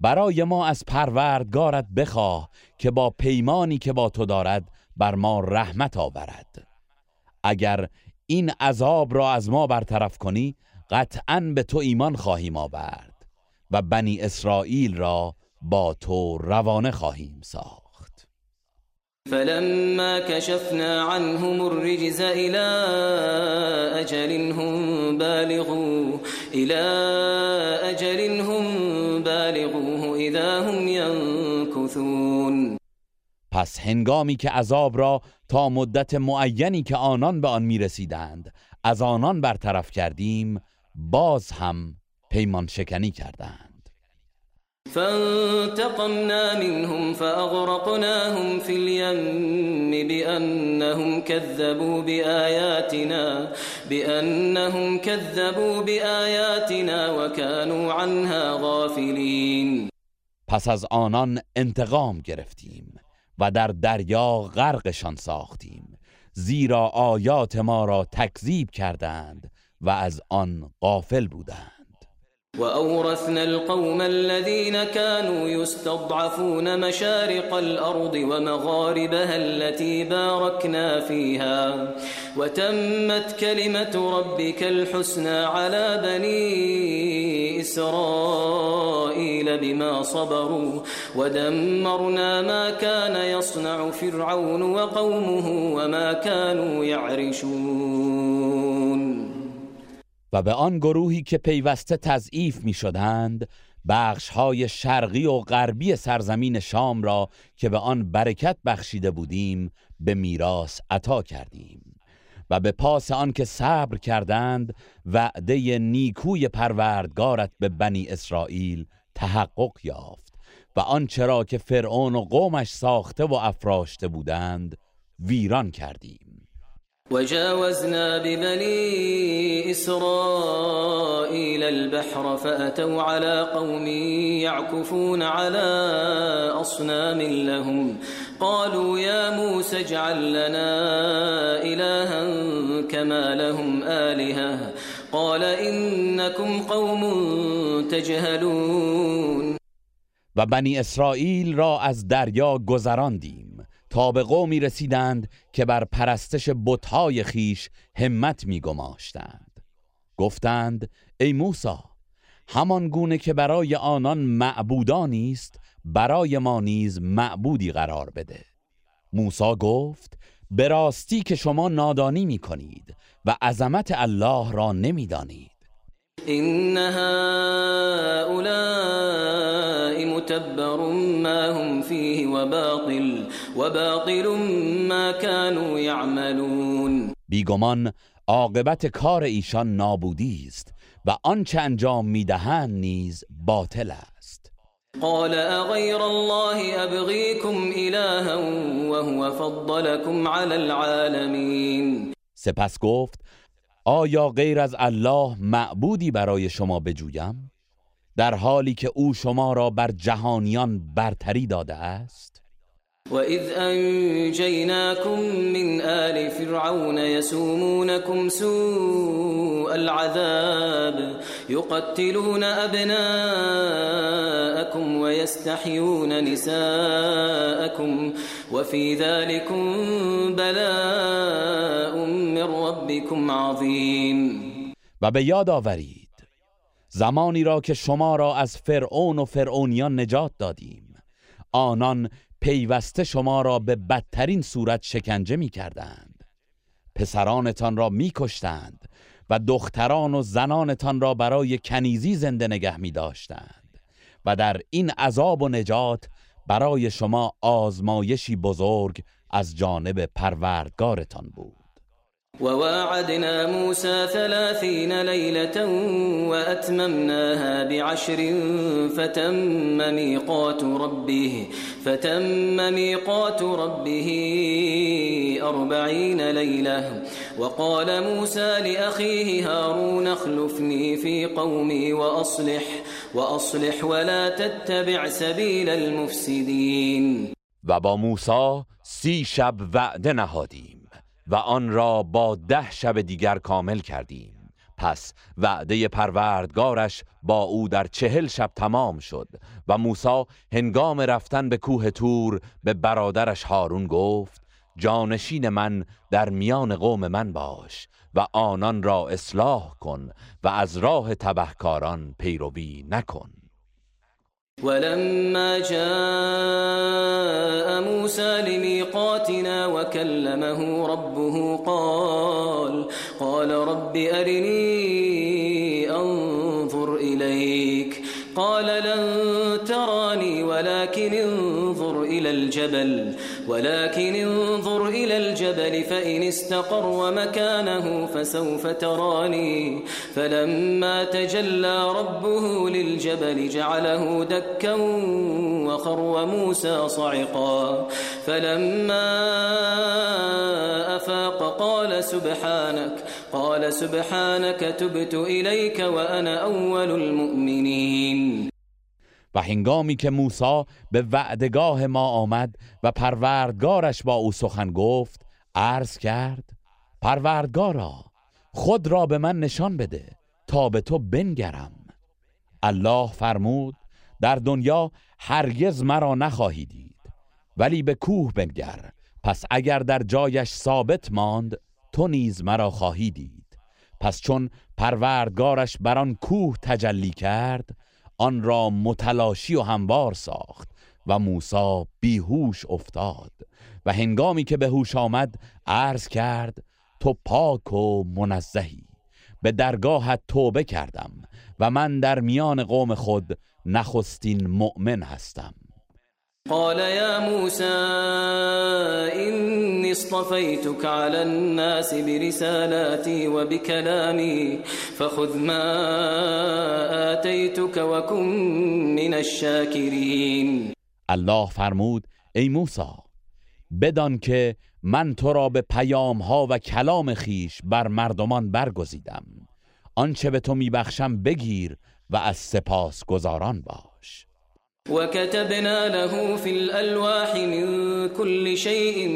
برای ما از پروردگارت بخواه که با پیمانی که با تو دارد بر ما رحمت آورد. اگر این عذاب را از ما برطرف کنی قطعا به تو ایمان خواهیم آورد و بنی اسرائیل را با تو روانه خواهیم ساخت. فلما كشفنا عنهم الرجز إلى أجل هم بالغوه إلى أجل هم بالغوه إذا هم ينكثون پس هنگامی که عذاب را تا مدت معینی که آنان به آن می رسیدند از آنان برطرف کردیم باز هم پیمان شکنی کردند. فانتقمنا منهم فأغرقناهم في اليم بأنهم كذبوا بآياتنا بأنهم كذبوا بآياتنا وكانوا عنها غافلين. پس از آنان انتقام گرفتیم و در دریا غرقشان ساختیم زیرا آیات ما را تکذیب کردند و از آن غافل بودند. وأورثنا القوم الذين كانوا يستضعفون مشارق الأرض ومغاربها التي باركنا فيها وتمت كلمة ربك الحسنى على بني إسرائيل بما صبروا ودمرنا ما كان يصنع فرعون وقومه وما كانوا يعرشون. و به آن گروهی که پیوسته تضعیف می شدند بخش های شرقی و غربی سرزمین شام را که به آن برکت بخشیده بودیم به میراث عطا کردیم و به پاس آن که صبر کردند وعده نیکوی پروردگارت به بنی اسرائیل تحقق یافت و آنچه را که فرعون و قومش ساخته و افراشته بودند ویران کردیم. وجاوزنا ببني إسرائيل البحر فأتوا على قوم يعكفون على أصنام لهم. قالوا يا موسى اجعل لنا إلها كما لهم آلهة. قال إنكم قوم تجهلون. و بنی اسرائیل را از دریا گذراندیم. تا به قومی رسیدند که بر پرستش بتهای خیش همت میگماشتند. گفتند ای موسی همان گونه که برای آنان معبودانی است برای ما نیز معبودی قرار بده. موسی گفت به راستی که شما نادانی می کنید و عظمت الله را نمی‌دانید. إن هؤلاء متبر ما هم فيه وباطل وباطل ما كانوا يعملون. بیگمان عاقبت کار ایشان نابودی است و آنچه انجام می‌دهند نیز باطل است. قال اغير الله ابغيكم الها وهو فضلكم على العالمين. سپس گفت آیا غیر از الله معبودی برای شما بجویم؟ در حالی که او شما را بر جهانیان برتری داده است؟ وإذ أنجيناكم من آل فرعون يسومونكم سوء العذاب يقتلون أبناءكم ويستحيون نساءكم وفي ذلكم بلاء من ربكم عظيم. و به آورید زمانی را که شما را از فرعون و فرعونیان نجات دادیم. آنان پیوسته شما را به بدترین صورت شکنجه می کردند پسرانتان را می کشتند و دختران و زنانتان را برای کنیزی زنده نگه می داشتند و در این عذاب و نجات برای شما آزمایشی بزرگ از جانب پروردگارتان بود. وواعدنا موسى ثلاثين ليلة وأتممناها بعشر فتم ميقات ربه فتم ميقات ربه أربعين ليلة. وقال موسى لأخيه هارون اخلفني في قومي وأصلح وأصلح ولا تتبع سبيل المفسدين. و با موسی سی شب وعده و آن را با ده شب دیگر کامل کردیم. پس وعده پروردگارش با او در چهل شب تمام شد و موسی هنگام رفتن به کوه تور به برادرش هارون گفت جانشین من در میان قوم من باش و آنان را اصلاح کن و از راه تبهکاران پیروی نکن. ولما جاء موسى لميقاتنا وكلمه ربه قال قال رب أرني أنظر إليك. قال لن تراني ولكن انظر إلى الجبل. ولكن انظر إلى الجبل فإن استقر مكانه فسوف تراني. فلما تجلى ربه للجبل جعله دكا وخر موسى صعقا. فلما أفاق قال سبحانك قال سبحانك تبت إليك وأنا أول المؤمنين. و هنگامی که موسی به وعدگاه ما آمد و پروردگارش با او سخن گفت عرض کرد پروردگارا خود را به من نشان بده تا به تو بنگرم. الله فرمود در دنیا هرگز مرا نخواهی دید ولی به کوه بنگر پس اگر در جایش ثابت ماند تو نیز مرا خواهی دید. پس چون پروردگارش بر آن کوه تجلی کرد آن را متلاشی و هموار ساخت و موسی بیهوش افتاد و هنگامی که به هوش آمد عرض کرد تو پاک و منزهی به درگاهت توبه کردم و من در میان قوم خود نخستین مؤمن هستم. قال يا موسى إني اصطفيتك على الناس برسالاتي وبكلامي فخذ ما آتيتك وكن من الشاكرين. الله فرمود ای موسی بدان که من تو را به پیام ها و کلام خیش بر مردمان برگزیدم. آنچه به تو میبخشم بگیر و از سپاس گزاران باش. وكتبنا له في الألواح من كل شيء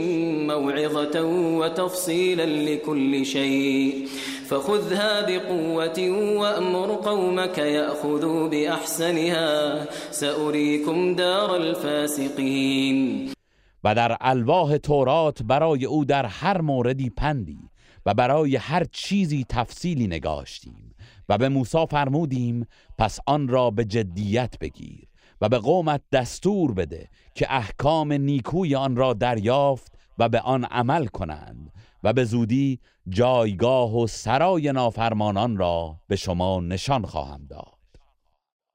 موعظة وتفصيلا لكل شيء. فخذها بقوة وأمر قومك يأخذوا بأحسنها. سأريكم دار الفاسقين. و در الواح تورات برای او در هر موردی پندی و برای هر چیزی تفصیلی نگاشتیم و به موسی فرمودیم پس آن را به جدیت بگیر. و به قومت دستور بده که احکام نیکوی آن را دریافت و به آن عمل کنند و به زودی جایگاه و سرای نافرمانان را به شما نشان خواهم داد.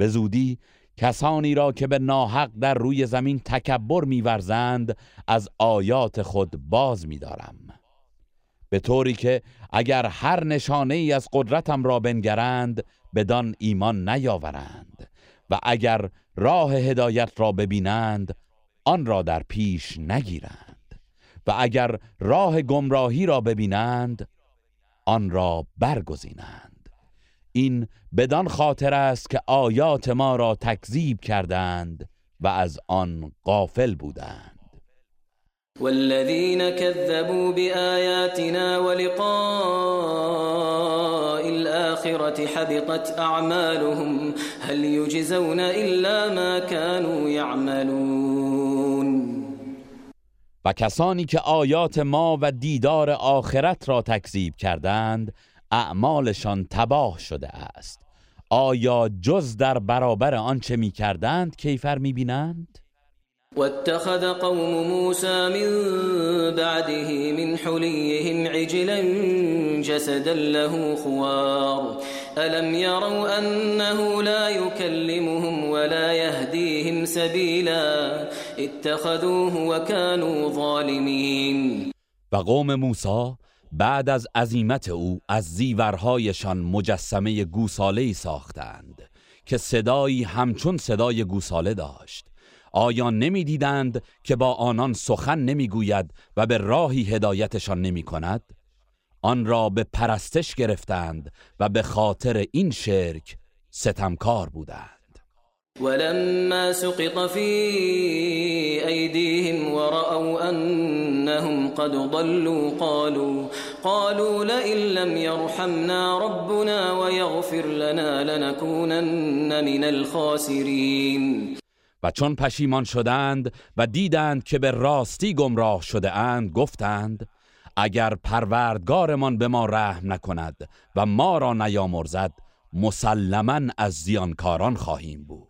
به زودی کسانی را که به ناحق در روی زمین تکبر میورزند از آیات خود باز میدارم. به طوری که اگر هر نشانه ای از قدرتم را بنگرند بدان ایمان نیاورند و اگر راه هدایت را ببینند آن را در پیش نگیرند و اگر راه گمراهی را ببینند آن را برگزینند. این بدان خاطر است که آیات ما را تکذیب کردند و از آن غافل بودند. والذين كذبوا بآياتنا ولقاء الآخرة حبطت أعمالهم هل يجزون إلا ما كانوا يعملون و کسانی که آیات ما و دیدار آخرت را تکذیب کردند اعمالشان تباه شده است. آیا جز در برابر آنچه می کردند کیفر می بینند؟ واتخذ قوم موسى من بعده من حليهم عجلا جسدا له خوار. ألم يروا أنه لا يكلمهم ولا يهديهم سبيلا؟ اتخذوه وكانوا ظالمين. و قوم موسی بعد از عزیمت او از زیورهایشان مجسمه گوساله ساختند که صدایی همچون صدای گوساله داشت آیا نمی‌دیدند که با آنان سخن نمی‌گوید و به راهی هدایتشان نمی کند؟ آن را به پرستش گرفتند و به خاطر این شرک ستمکار بودند ولما سقط في أيديهم ورأوا أنهم قد ضلوا قالوا قالوا لئن لم يرحمنا ربنا ويغفر لنا لنكونن من الخاسرين. و چون پشیمان شدند و دیدند که به راستی گمراه شده اند گفتند اگر پروردگارمان به ما رحم نکند و ما را نیامرزد مسلما از زیانکاران خواهیم بود.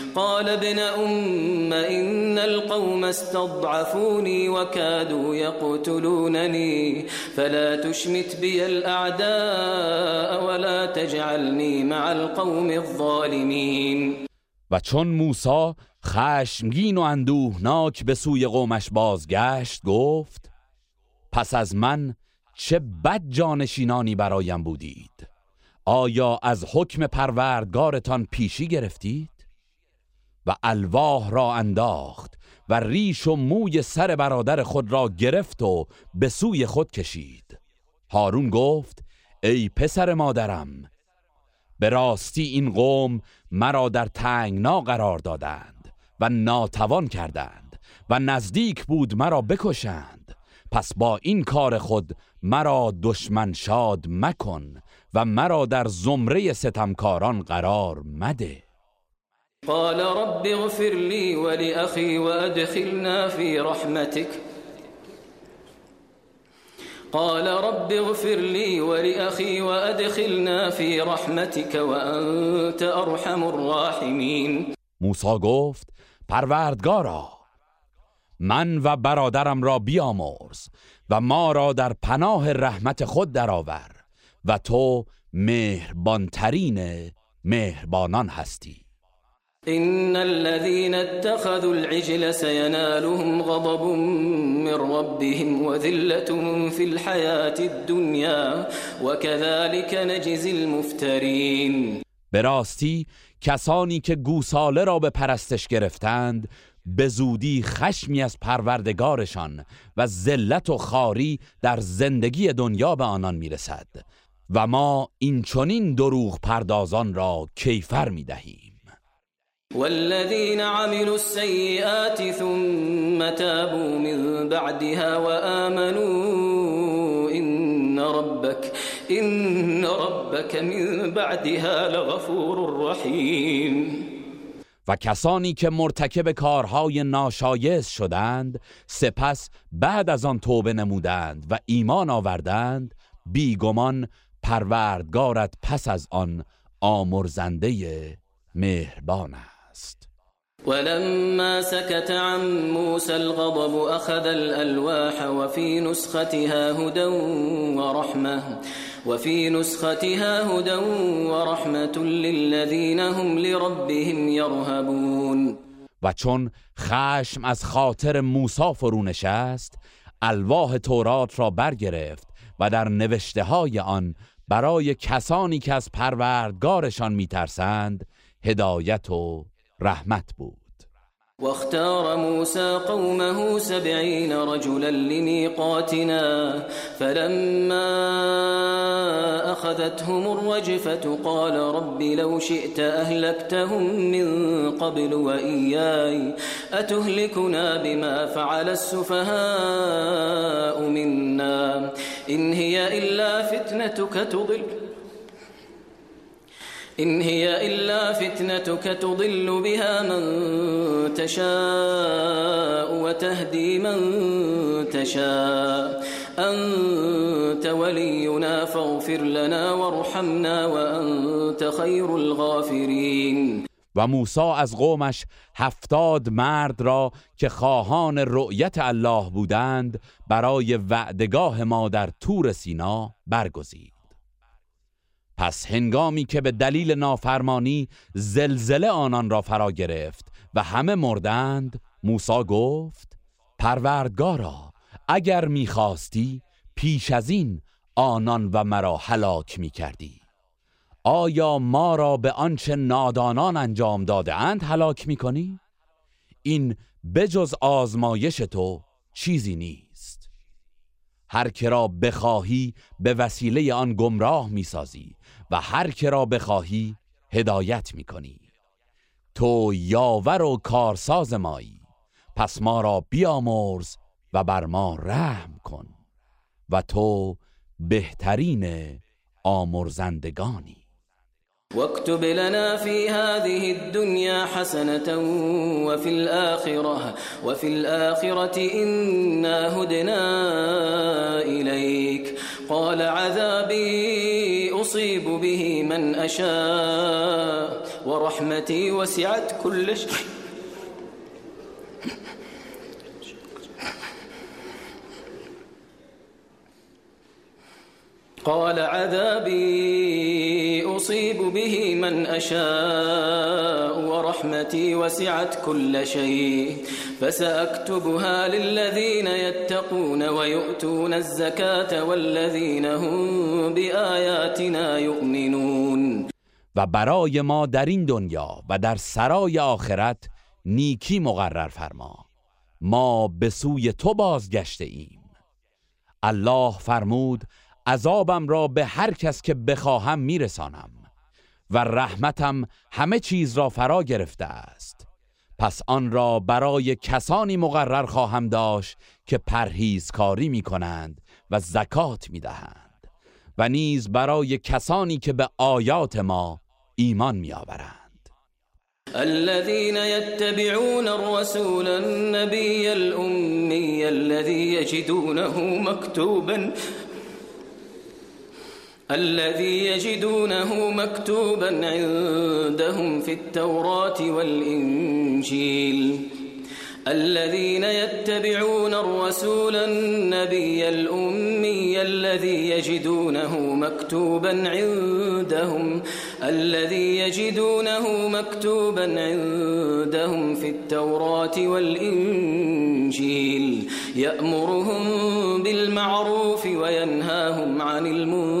قال ابن أم إن القوم استضعفوني وكادوا يقتلونني فلا تشمت بي الأعداء ولا تجعلني مع القوم الظالمين. و چون موسی خشمگین و اندوهناک به سوی قومش بازگشت گفت پس از من چه بد جانشینانی برایم بودید. آیا از حکم پروردگارتان پیشی گرفتید؟ و الواح را انداخت و ریش و موی سر برادر خود را گرفت و به سوی خود کشید. هارون گفت ای پسر مادرم به راستی این قوم مرا در تنگنا قرار دادند و ناتوان کردند و نزدیک بود مرا بکشند. پس با این کار خود مرا دشمن شاد مکن و مرا در زمره ستمکاران قرار مده. قال رب اغفر لي ولأخي وأدخلنا في رحمتك. قال رب اغفر لي ولأخي وأدخلنا في رحمتك وأنت أرحم الراحمين. موسی گفت پروردگارا من و برادرم را بیامرز و ما را در پناه رحمت خود درآور و تو مهربانترین مهربانان هستی. إن الذين اتخذوا العجل سينالهم غضب من ربهم وذلة في الحياة الدنيا وكذلك نجزي المفترين. به راستی کسانی که گوساله را به پرستش گرفتند به زودی خشمی از پروردگارشان و ذلت و خاری در زندگی دنیا به آنان می‌رسد و ما این چنین دروغ پردازان را کیفر می‌دهیم. والذين عملوا السيئات ثم تابوا من بعدها وآمنوا إن ربك إن ربك من بعدها لغفور رحيم. و کسانی که مرتکب کارهای ناشایست شدند سپس بعد از آن توبه نمودند و ایمان آوردند بیگمان پروردگارت پس از آن آمرزنده مهربان ولما سكت عن موسى الغضب أخذ الألواح وفي نسختها هدى ورحمة وفي نسختها هدى ورحمة للذين هم لربهم يرهبون. و چون خشم از خاطر موسی فرو نشست الواح تورات را برگرفت و در نوشته های آن برای کسانی که از پروردگارشان میترسند هدایت و رحمت بود. واختار موسى قومه سبعين رجلا لميقاتنا فلما أخذتهم الرجفة قال رب لو شئت أهلكتهم من قبل وإياي أتهلكنا بما فعل السفهاء منا إن هي إلا فتنتك تضل. إن هي إلا فتنتك تضل بها من تشاء وتهدي من تشاء. أنت ولينا فاغفر لنا وارحمنا وأنت خير الغافرين. و موسی از قومش هفتاد مرد را که خواهان رؤیت الله بودند برای وعدگاه ما در تور سینا برگزید. پس هنگامی که به دلیل نافرمانی زلزله آنان را فرا گرفت و همه مردند موسی گفت پروردگارا اگر می‌خواستی پیش از این آنان و مرا هلاک می‌کردی. آیا ما را به آنچه نادانان انجام داده اند هلاک می‌کنی؟ این بجز آزمایش تو چیزی نیست. هر که را بخواهی به وسیله آن گمراه می‌سازی. و هر که را بخواهی هدایت می‌کنی. تو یاور و کارساز مایی. پس ما را بیامرز و بر ما رحم کن و تو بهترین آمرزندگانی. واكتب لنا في هذه الدنيا حسنة وفي الآخرة وفي الآخرة إنا هدنا إليك قال عذابي أصيب به من أشاء ورحمتي وسعت كل شيء. قال عذابي أصيب به من أشاء ورحمتي وسعت كل شيء فسأكتبها للذين يتقون ويؤتون الزكاة والذين هم بآياتنا يؤمنون. و برای ما در این دنیا و در سرای آخرت نیکی مقرر فرما. ما به سوی تو بازگشته ایم الله فرمود عذابم را به هر کس که بخواهم میرسانم و رحمتم همه چیز را فرا گرفته است. پس آن را برای کسانی مقرر خواهم داشت که پرهیزکاری می کنند و زکات می دهند و نیز برای کسانی که به آیات ما ایمان می آورند الذين يتبعون الرسول النبي الأمي الذي يجدونه مكتوبا الذي يجدونه مكتوبا عندهم في التوراة والإنجيل. الذين يتبعون الرسول النبي الأمي الذي يجدونه مكتوبا عندهم الذي يجدونه مكتوبا عندهم في التوراة والإنجيل. يأمرهم بالمعروف وينهاهم عن المنكر.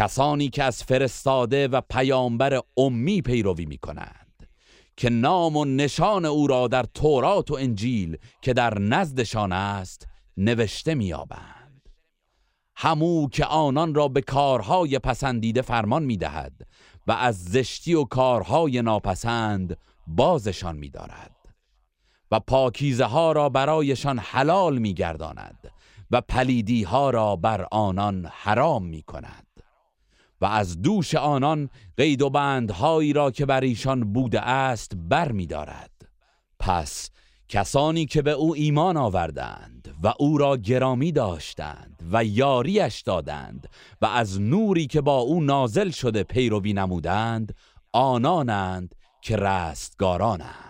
کسانی که از فرستاده و پیامبر امی پیروی می کنند که نام و نشان او را در تورات و انجیل که در نزدشان است نوشته میابند همو که آنان را به کارهای پسندیده فرمان می‌دهد و از زشتی و کارهای ناپسند بازشان میدارد و پاکیزه ها را برایشان حلال میگرداند و پلیدی ها را بر آنان حرام می کند و از دوش آنان قید و بندهایی را که بر ایشان بوده است بر می دارد. پس کسانی که به او ایمان آوردند و او را گرامی داشتند و یاریش دادند و از نوری که با او نازل شده پیروی نمودند آنانند که رستگارانند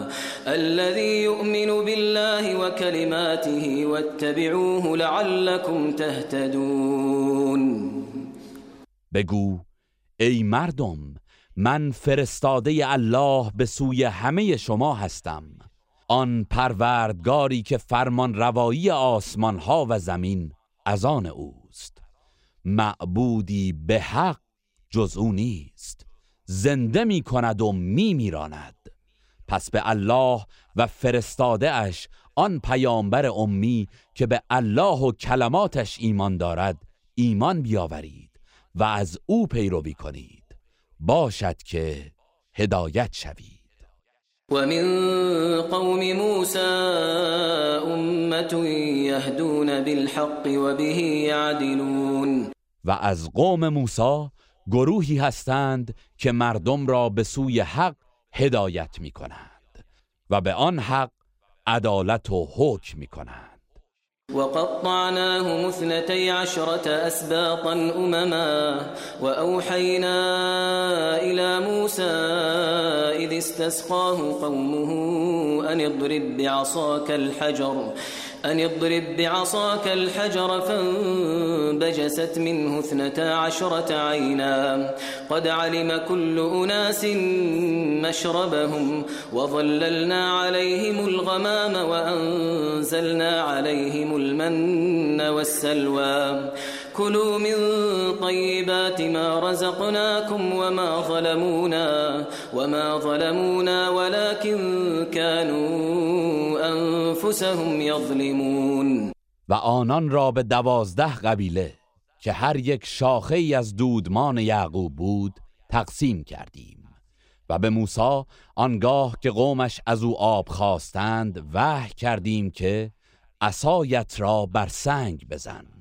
الذي يؤمن بالله وكلماته واتبعوه لعلكم تهتدون. بگو ای مردم من فرستاده الله به سوی همه شما هستم. آن پروردگاری که فرمان روایی آسمان ها و زمین از آن اوست. معبودی به حق جز او نیست. زنده می کند و می میراند پس به الله و فرستاده اش آن پیامبر امی که به الله و کلماتش ایمان دارد ایمان بیاورید و از او پیروی کنید. باشد که هدایت شوید. ومن قوم موسى أمة يهدون بالحق وبه يعدلون و از قوم موسی گروهی هستند که مردم را به سوی حق هدایت می کنند و به آن حق عدالت و حکم می کنند وقطعناه مثنتي عشرة أسباطا أمما وأوحينا إلى موسى إذ استسقاه قومه أن اضرب بعصاك الحجر أن اضرب بعصاك الحجر فانبجست منه اثنتا عشرة عينا. قد علم كل أناس مشربهم وظللنا عليهم الغمام وأنزلنا عليهم المن والسلوى. كلوا من طيبات ما رزقناكم وما ظلمونا وما ظلمونا ولكن كانوا انفسهم یظلمون و آنان را به دوازده قبیله که هر یک شاخه ای از دودمان یعقوب بود تقسیم کردیم و به موسی آنگاه که قومش از او آب خواستند وحی کردیم که عصایت را بر سنگ بزن.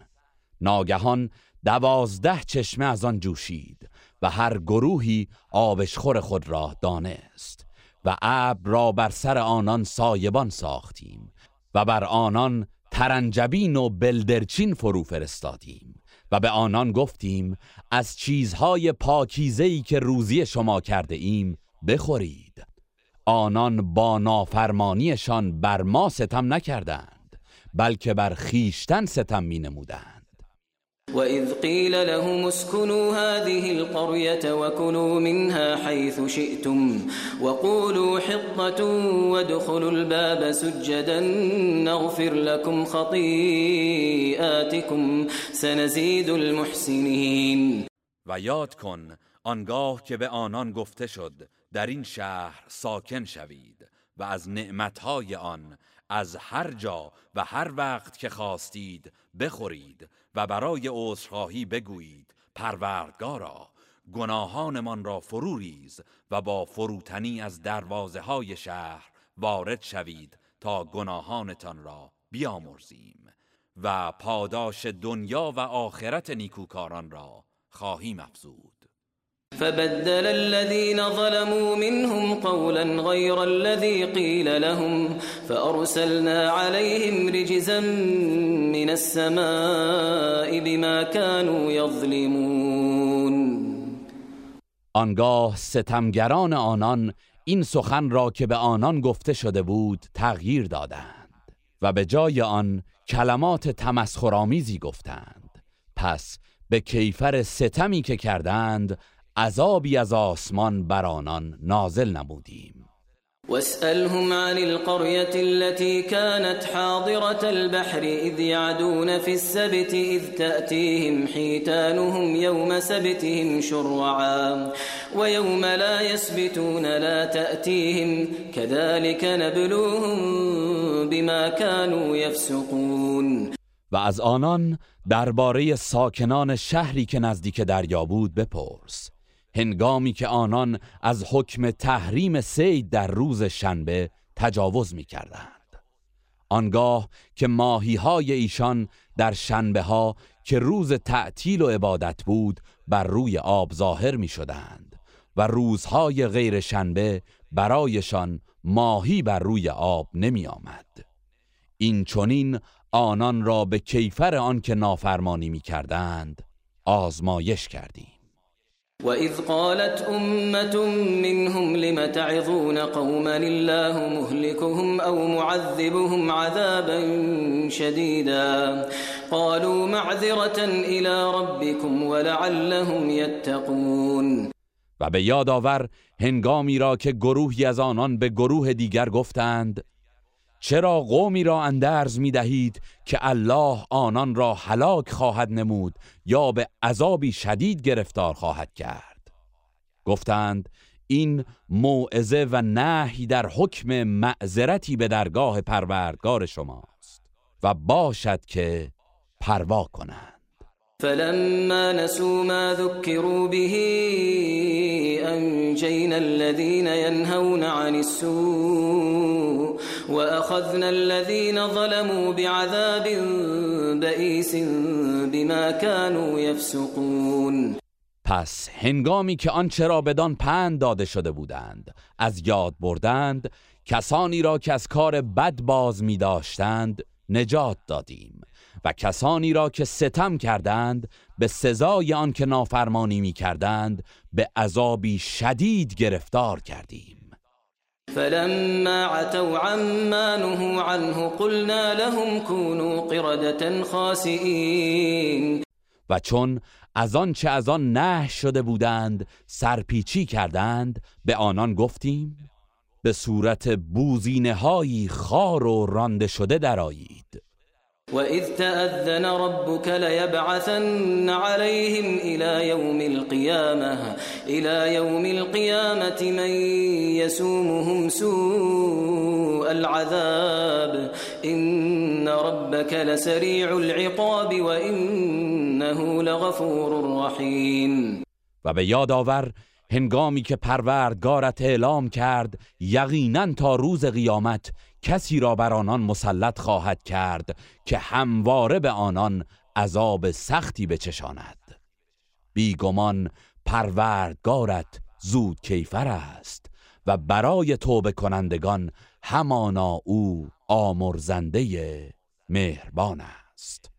ناگهان دوازده چشمه از آن جوشید و هر گروهی آبشخور خود را دانست و ابر را بر سر آنان سایبان ساختیم و بر آنان ترنجبین و بلدرچین فرو فرستادیم و به آنان گفتیم از چیزهای پاکیزهی که روزی شما کرده ایم بخورید. آنان با نافرمانیشان بر ما ستم نکردند بلکه بر خیشتن ستم می نمودند وإذ قيل لهم اسكنوا هذه القرية وكلوا منها حيث شئتم وقولوا حطة وادخلوا الباب سجدا نغفر لكم خطيئاتكم سنزيد المحسنين. و یاد کن آنگاه که به آنان گفته شد در این شهر ساکن شوید و از نعمتهای آن از هر جا و هر وقت که خواستید بخورید و برای عذرخواهی بگویید پروردگارا گناهانمان را فرو ریز و با فروتنی از دروازه های شهر وارد شوید تا گناهانتان را بیامرزیم و پاداش دنیا و آخرت نیکوکاران را خواهیم افزود. فبدل الذين ظلموا منهم قولا غير الذي قيل لهم فأرسلنا عليهم رجزا من السماء بما كانوا يظلمون. آنگاه ستمگران آنان این سخن را که به آنان گفته شده بود تغییر دادند و به جای آن کلمات تمسخرآمیزی گفتند. پس به کیفر ستمی که کردند عذابی از آسمان بر آنان نازل نمودیم. واسألهم عن القرية التي كانت حاضرة البحر إذ يعدون في السبت إذ تأتيهم حيتانهم يوم سبتهم شرعا ويوم لا يسبتون لا تأتيهم كذلك نبلوهم بما كانوا يفسقون. و از آنان درباره ساکنان شهری که نزدیک دریا بود بپرس. هنگامی که آنان از حکم تحریم سید در روز شنبه تجاوز می کردند. آنگاه که ماهی های ایشان در شنبه ها که روز تعطیل و عبادت بود بر روی آب ظاهر می شدند و روزهای غیر شنبه برایشان ماهی بر روی آب نمی آمد. این چونین آنان را به کیفر آن که نافرمانی می کردند آزمایش کردیم. وإذ قالت أمة منهم لم تعظون قوما الله مهلكهم أو معذبهم عذابا شديدا قالوا معذرة إلى ربكم ولعلهم يتقون و به یاد آور هنگامی را که گروهی از آنان به گروه دیگر گفتند چرا قومی را اندرز می دهید که الله آنان را هلاک خواهد نمود یا به عذابی شدید گرفتار خواهد کرد. گفتند این موعظه و نهی در حکم معذرتی به درگاه پروردگار شماست و باشد که پروا کنند. فلما نسوا ما ذكروا به أنجينا الذين ينهون عن السوء وأخذنا الذين ظلموا بعذاب بئيس بما كانوا يفسقون. پس هنگامی که آنچه را بدان پند داده شده بودند از یاد بردند کسانی را که از کار بد باز می داشتند نجات دادیم و کسانی را که ستم کردند به سزای آن که نافرمانی می کردند به عذابی شدید گرفتار کردیم. فلما عتوا عما نهوا عنه قلنا لهم كونوا قردة خاسئین و چون از آن چه از آن نه شده بودند سرپیچی کردند به آنان گفتیم به صورت بوزینه هایی خار و رانده شده درآیید. وإذ تأذن ربك ليبعثن عليهم إلى يوم القيامة إلى يوم القيامة من يسومهم سوء العذاب. إن ربك لسريع العقاب وإنه لغفور رحيم. و به یاد آور هنگامی که پروردگارت اعلام کرد یقینا تا روز قیامت کسی را بر آنان مسلط خواهد کرد که همواره به آنان عذاب سختی بچشاند. بیگمان پروردگارت زود کیفر است و برای توبه کنندگان همانا او آمرزنده مهربان است.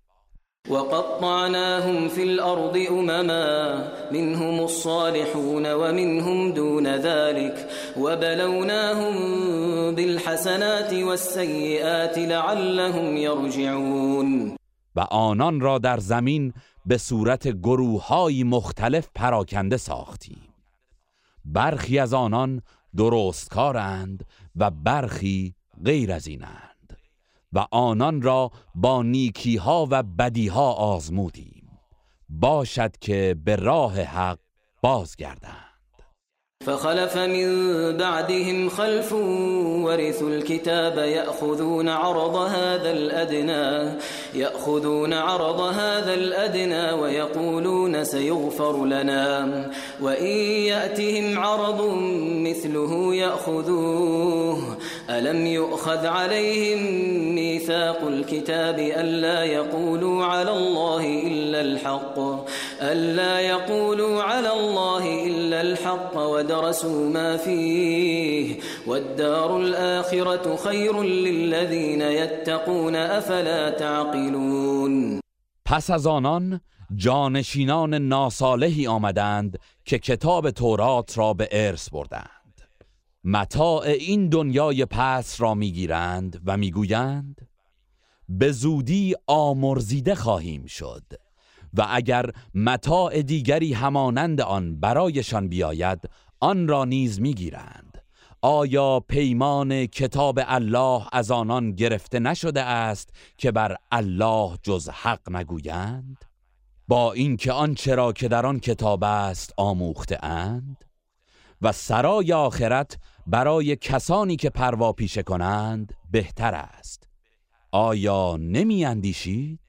وقطعناهم في الأرض أمما منهم الصالحون ومنهم دون ذلك وبلوناهم بالحسنات والسيئات لعلهم يرجعون. و آنان را در زمین به صورت گروههای مختلف پراکنده ساختیم. برخی از آنان درستکارند و برخی غیر از اینند. و آنان را با نیکی ها و بدی ها آزمودیم. باشد که به راه حق بازگردند. فخلف من بعدهم خلف ورثوا الكتاب يأخذون عرض هذا الأدنى يأخذون عرض هذا الأدنى ويقولون سيغفر لنا. وإن يأتهم عرض مثله يأخذوه ألم يؤخذ عليهم ميثاق الكتاب ألا يقولوا على الله إلا الحق؟ ألا يقولوا على الله إلا الحق ودرسوا ما فيه؟ والدار الآخرة خير للذين يتقون أفلا تعقلون؟ پس از آنان جانشینان ناصالحی آمدند که کتاب تورات را به ارث بردند. متاع این دنیای پس را می‌گیرند و می‌گویند به زودی آمرزیده خواهیم شد و اگر متاع دیگری همانند آن برایشان بیاید آن را نیز می‌گیرند. آیا پیمان کتاب الله از آنان گرفته نشده است که بر الله جز حق نگویند؟ با اینکه آنچه را که در آن کتاب است آموخته اند. و سرای آخرت برای کسانی که پروا پیشه کنند بهتر است. آیا نمی اندیشید؟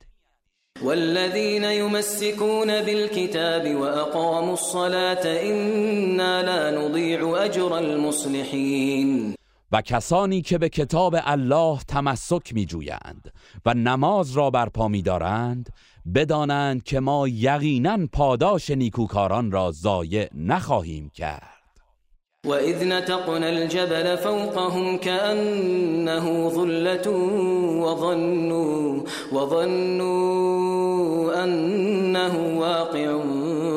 والذين يمسكون بالكتاب وأقاموا الصلاة إنا لا نضيع أجر المصلحين و کسانی که به کتاب الله تمسک می جویند و نماز را برپا می دارند بدانند که ما یقینا پاداش نیکوکاران را ضایع نخواهیم کرد. وإذ نتقنا الجبل فوقهم كأنه ظلة وظنوا, وظنوا أنه واقع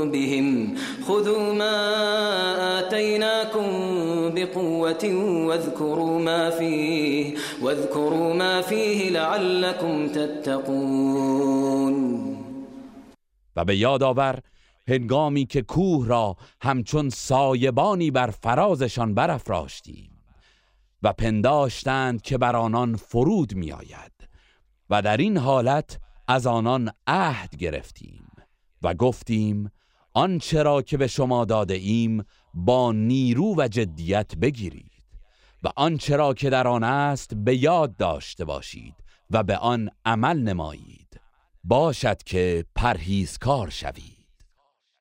بهم خذوا ما آتيناكم بقوة واذكروا ما فيه واذكروا ما فيه لعلكم تتقون و به یاد آور هنگامی که کوه را همچون سایبانی بر فرازشان برافراشتیم و پنداشتند که بر آنان فرود میآید و در این حالت از آنان عهد گرفتیم و گفتیم آنچه را که به شما داده ایم با نیرو و جدیت بگیرید و آنچه را که در آن است به یاد داشته باشید و به آن عمل نمایید. باشد که پرهیزکار شوید.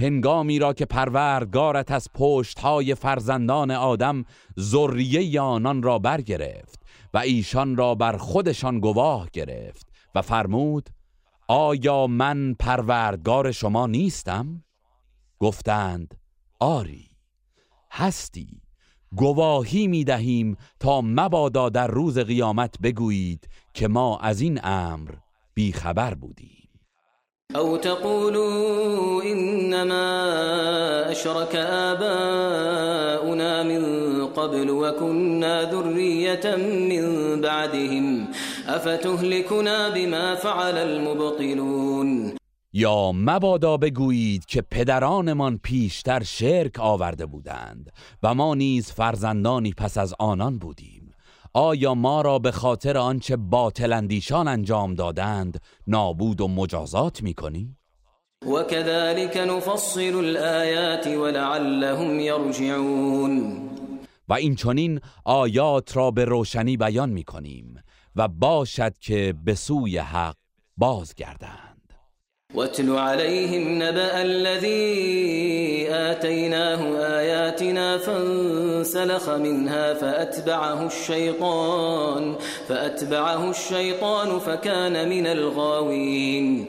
هنگامی را که پروردگارت از پشتهای فرزندان آدم ذریه آنان را برگرفت و ایشان را بر خودشان گواه گرفت و فرمود آیا من پروردگار شما نیستم؟ گفتند آری. هستی. گواهی می دهیم تا مبادا در روز قیامت بگویید که ما از این امر بیخبر بودیم. او تقولوا انما اشرك آباؤنا من قبل وكنا ذرية من بعدهم افتهلكنا بما فعل المبطلون؟ یا مبادا بگویید که پدرانمان پیشتر شرک آورده بودند و ما نیز فرزندانی پس از آنان بودیم. آیا ما را به خاطر آنچه باطل اندیشان انجام دادند نابود و مجازات می‌کنی؟ و كذلك نفصل الآیات ولعلهم یرجعون و این چنین آیات را به روشنی بیان می‌کنیم و باشد که به سوی حق بازگردند واتل عليهم نبأ الذي آتيناه آياتنا فانسلخ منها فأتبعه الشيطان فأتبعه الشيطان فكان من الغاوين.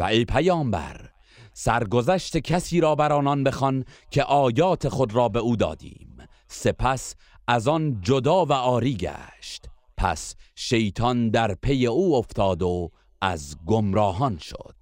و ای پیامبر سرگذشت کسی را بر آنان بخوان که آیات خود را به او دادیم. سپس از آن جدا و آری گشت. پس شیطان در پی او افتاد و از گمراهان شد.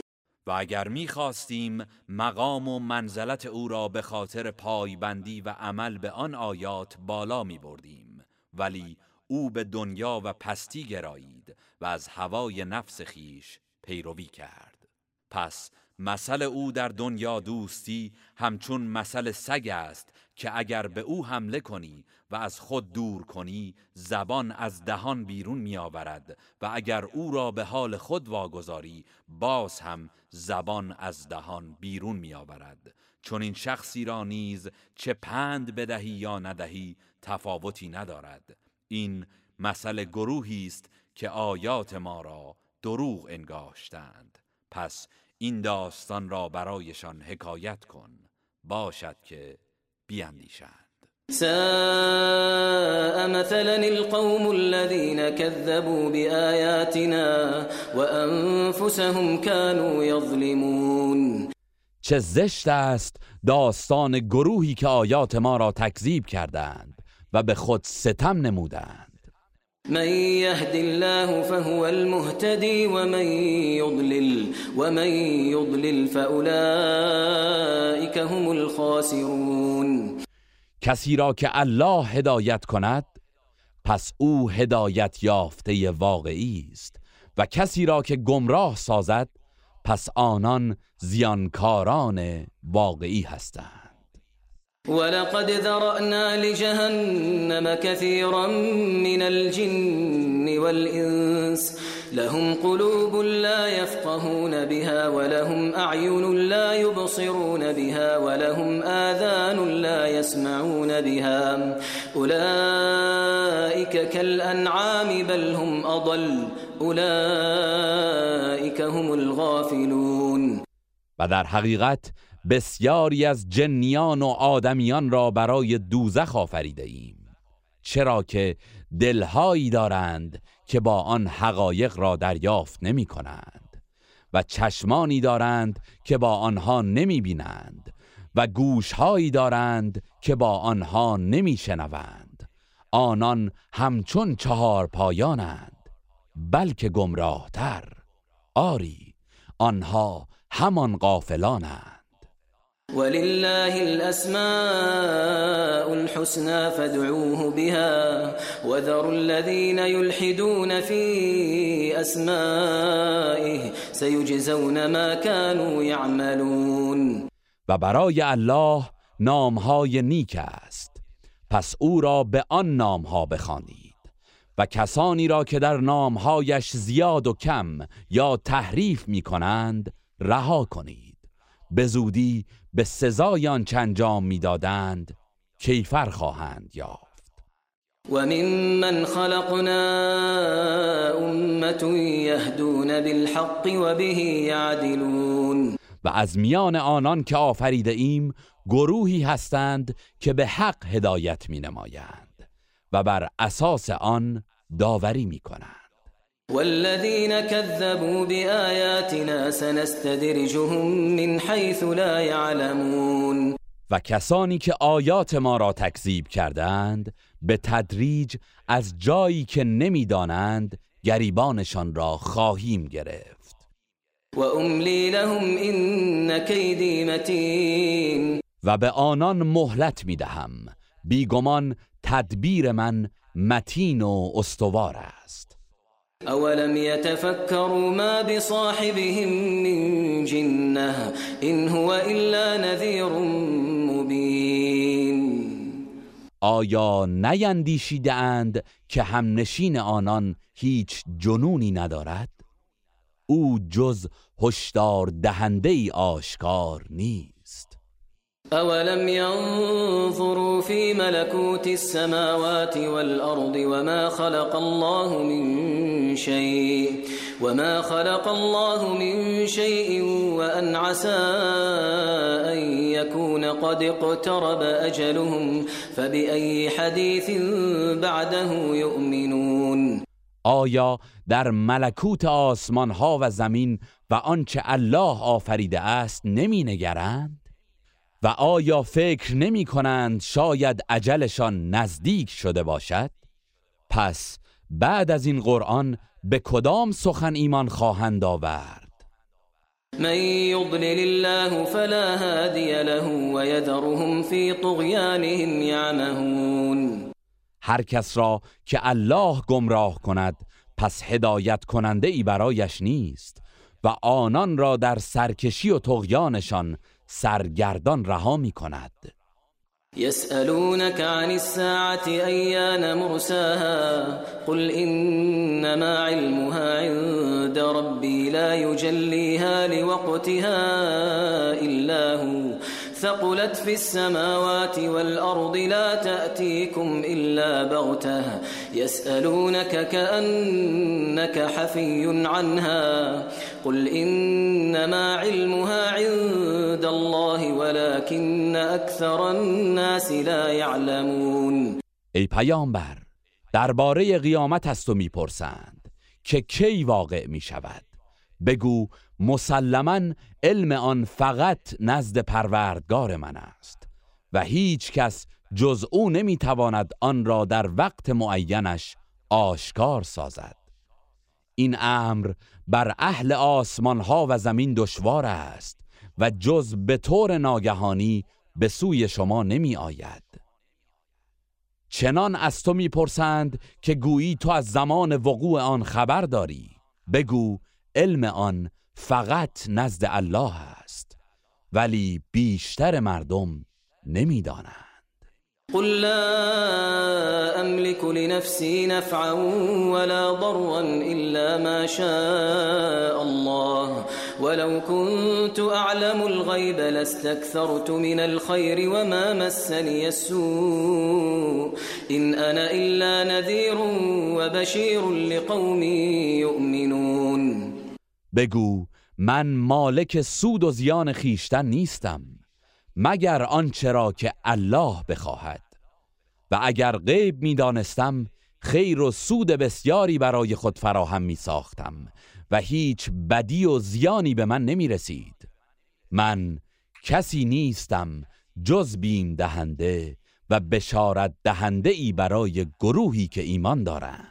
اگر می‌خواستیم مقام و منزلت او را به خاطر پایبندی و عمل به آن آیات بالا می بردیم ولی او به دنیا و پستی گرایید و از هوای نفس خیش پیروی کرد. پس مثل او در دنیا دوستی همچون مثل سگ است که اگر به او حمله کنی و از خود دور کنی زبان از دهان بیرون می آورد و اگر او را به حال خود واگذاری باز هم زبان از دهان بیرون می آورد چون این شخصی را نیز چه پند بدهی یا ندهی تفاوتی ندارد. این مسئله گروهی است که آیات ما را دروغ انگاشتند. پس این داستان را برایشان حکایت کن. باشد که بیاندیشند ساء مثلا القوم الذين كذبوا بآياتنا وأنفسهم كانوا يظلمون. چه زشت است داستان گروهی که آیات ما را تکذیب کردند و به خود ستم نمودند. من يهد الله فهو المهتدي ومن يضلل ومن يضلل فأولئك هم الخاسرون. کسی را که الله هدایت کند پس او هدایت یافته واقعی است. و کسی را که گمراه سازد پس آنان زیانکاران واقعی هستند. ولقد ذرأنا لجهنم كثيرا من الجن والإنس لهم قلوب لا يفقهون بها ولهم أعين لا يبصرون بها ولهم آذان لا يسمعون بها. أولئك كالأنعام بل هم أضل. أولئك هم الغافلون. و در حقیقت بسیاری از جنیان و آدمیان را برای دوزخ آفریده ایم چرا که دلهایی دارند که با آن حقایق را دریافت نمی کنند و چشمانی دارند که با آنها نمی بینند و گوشهایی دارند که با آنها نمی شنوند. آنان همچون چهار پایانند بلکه گمراهتر. آری آنها همان غافلانند. ولله الأسماء الحسنى فادعوه بها وذروا الذين يلحدون في أسمائه سيجزون ما كانوا يعملون. و برای الله نامهای نیک است. پس او را به آن نامها بخوانید و کسانی را که در نامهایش زیاد و کم یا تحریف می کنند رها کنید. به زودی به سزای آنچه انجام می‌دادند کیفر خواهند یافت. و من خلقنا امت یهدون بالحق و به یعدلون. و از میان آنان که آفریده ایم گروهی هستند که به حق هدایت می نمایند و بر اساس آن داوری می کنند والذين كذبوا بآياتنا سنستدرجهم من حيث لا يعلمون. و کسانی که آیات ما را تکذیب کردند به تدریج از جایی که نمی‌دانند گریبانشان را خواهیم گرفت. و املی لهم ان کیدی متین و به آنان مهلت می‌دهم. بیگمان تدبیر من متین و استوار است. اولم يتفكروا ما بصاحبهم من جنه ان هو الا نذير مبين. آیا نیندیشیده اند که همنشین آنان هیچ جنونی ندارد؟ او جز هشدار دهنده ای آشکار نیست. اولم ينظروا في ملكوت السماوات والارض وما خلق الله من شيء وما خلق الله من شيء وان عسى ان يكون قد اقترب اجلهم فبأي حديث بعده يؤمنون آیا در ملکوت آسمان ها و زمین و آنچه الله آفریده است نمی نگرند؟ و آیا فکر نمی کنند شاید عجلشان نزدیک شده باشد؟ پس بعد از این قرآن به کدام سخن ایمان خواهند آورد؟ من يضلل الله فلا هادي له ويذرهم في طغيانهم يعمهون هر کس را که الله گمراه کند پس هدایت کننده ای برایش نیست و آنان را در سرکشی و تغیانشان سرگردان رها می کند يسألونك عن الساعة أيان مرساها قل إنما علمها عند ربي لا يجليها لوقتها إلا هو. ثقلت في السماوات والأرض لا تأتيكم إلا بغتة يسألونك كأنك حفي عنها قل إنما علمها عند الله ولكن أكثر الناس لا يعلمون. ای پیامبر درباره قیامت از تو میپرسند که کی واقع می شود بگو مسلما علم آن فقط نزد پروردگار من است و هیچ کس جز او نمی‌تواند آن را در وقت معینش آشکار سازد. این امر بر اهل آسمان ها و زمین دشوار است و جز به طور ناگهانی به سوی شما نمی آید چنان از تو می‌پرسند که گویی تو از زمان وقوع آن خبر داری. بگو علم آن فقط نزد الله است ولی بیشتر مردم نمی‌دانند. قل لا أملك لنفسي نفعا ولا ضرا إلا ما شاء الله. ولو كنت أعلم الغيب لاستكثرت من الخير وما مسني السوء. إن أنا إلا نذير وبشير لقوم يؤمنون. بگو من مالک سود و زیان خیشتن نیستم مگر آنچه را که الله بخواهد. و اگر غیب می‌دانستم خیر و سود بسیاری برای خود فراهم می ساختم و هیچ بدی و زیانی به من نمی رسید من کسی نیستم جز بیم دهنده و بشارت دهنده ای برای گروهی که ایمان دارند.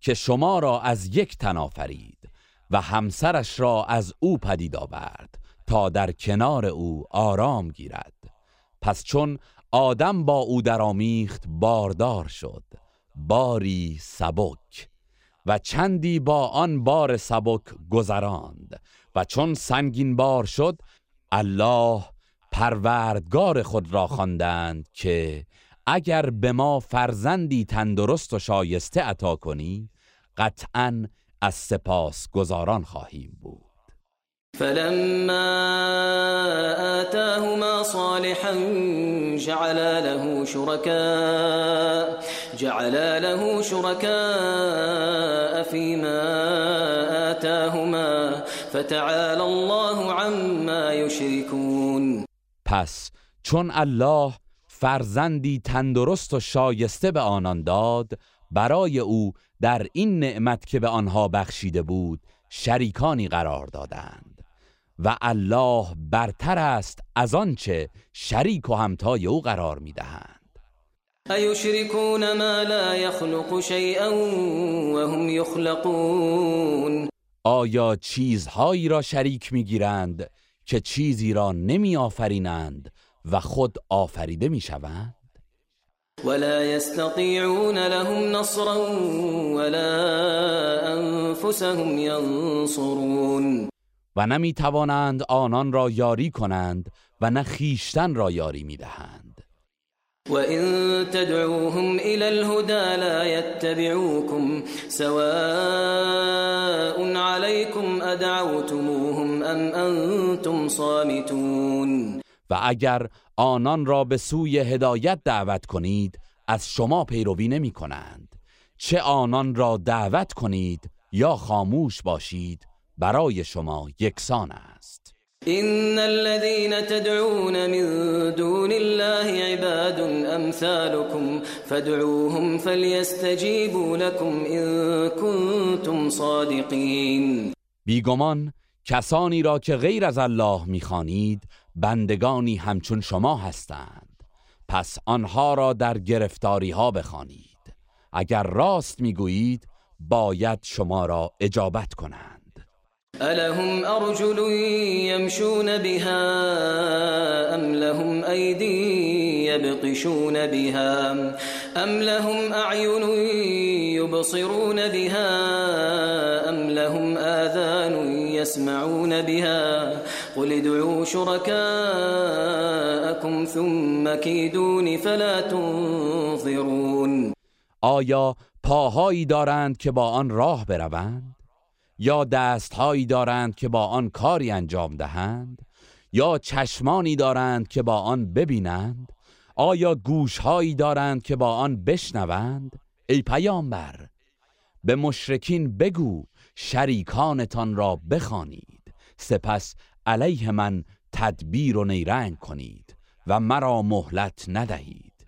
که شما را از یک تن آفرید و همسرش را از او پدید آورد تا در کنار او آرام گیرد. پس چون آدم با او درآمیخت باردار شد. باری سبک. و چندی با آن بار سبک گذراند و چون سنگین بار شد الله پروردگار خود را خواندند که اگر به ما فرزندی تندرست و شایسته عطا کنی قطعا از سپاس گذاران خواهیم بود. فلما آتاهما صالحا جعل له شركاء جعل له شركاء فيما آتاهما فتعالى الله عما يشركون پس چون الله فرزندی تندرست و شایسته به آنان داد. برای او در این نعمت که به آنها بخشیده بود شریکانی قرار دادند. و الله برتر است از آنچه شریک و همتای او قرار می‌دهند. ایشرکون ما لا يخلق شیئا وهم یخلقون. آیا چیزهایی را شریک می‌گیرند که چیزی را نمی آفرینند و خود آفریده می شوند؟ ولا يستطيعون لهم نصرا ولا انفسهم ينصرون. و نمی توانند آنان را یاری کنند و نه خیشتن را یاری می دهند و این تدعوهم الى الهدى لا يتبعوكم سواء عليكم ادعوتموهم ام انتم صامتون. و اگر آنان را به سوی هدایت دعوت کنید از شما پیروی نمی کنند چه آنان را دعوت کنید یا خاموش باشید برای شما یکسان است. ان الذين تدعون من دون الله عباد امثالكم فادعوهم فليستجيبوا لكم ان كنتم صادقين. بیگمان کسانی را که غیر از الله می‌خوانید بندگانی همچون شما هستند. پس آنها را در گرفتاری ها بخوانید. اگر راست می‌گویید باید شما را اجابت کنند. الهم ارجل يمشون بها ام لهم ايدي يبطشون بها ام لهم اعين يبصرون بها ام لهم آذان يسمعون بها قل ادعوا شركاءكم ثم كيدون فلا تنظرون. آیا پاهایی دارند که با آن راه بروند؟ یا دستهایی دارند که با آن کاری انجام دهند؟ یا چشمانی دارند که با آن ببینند؟ آیا گوشهایی دارند که با آن بشنوند؟ ای پیامبر به مشرکین بگو شریکانتان را بخوانید. سپس علیه من تدبیر و نیرنگ کنید و مرا مهلت ندهید.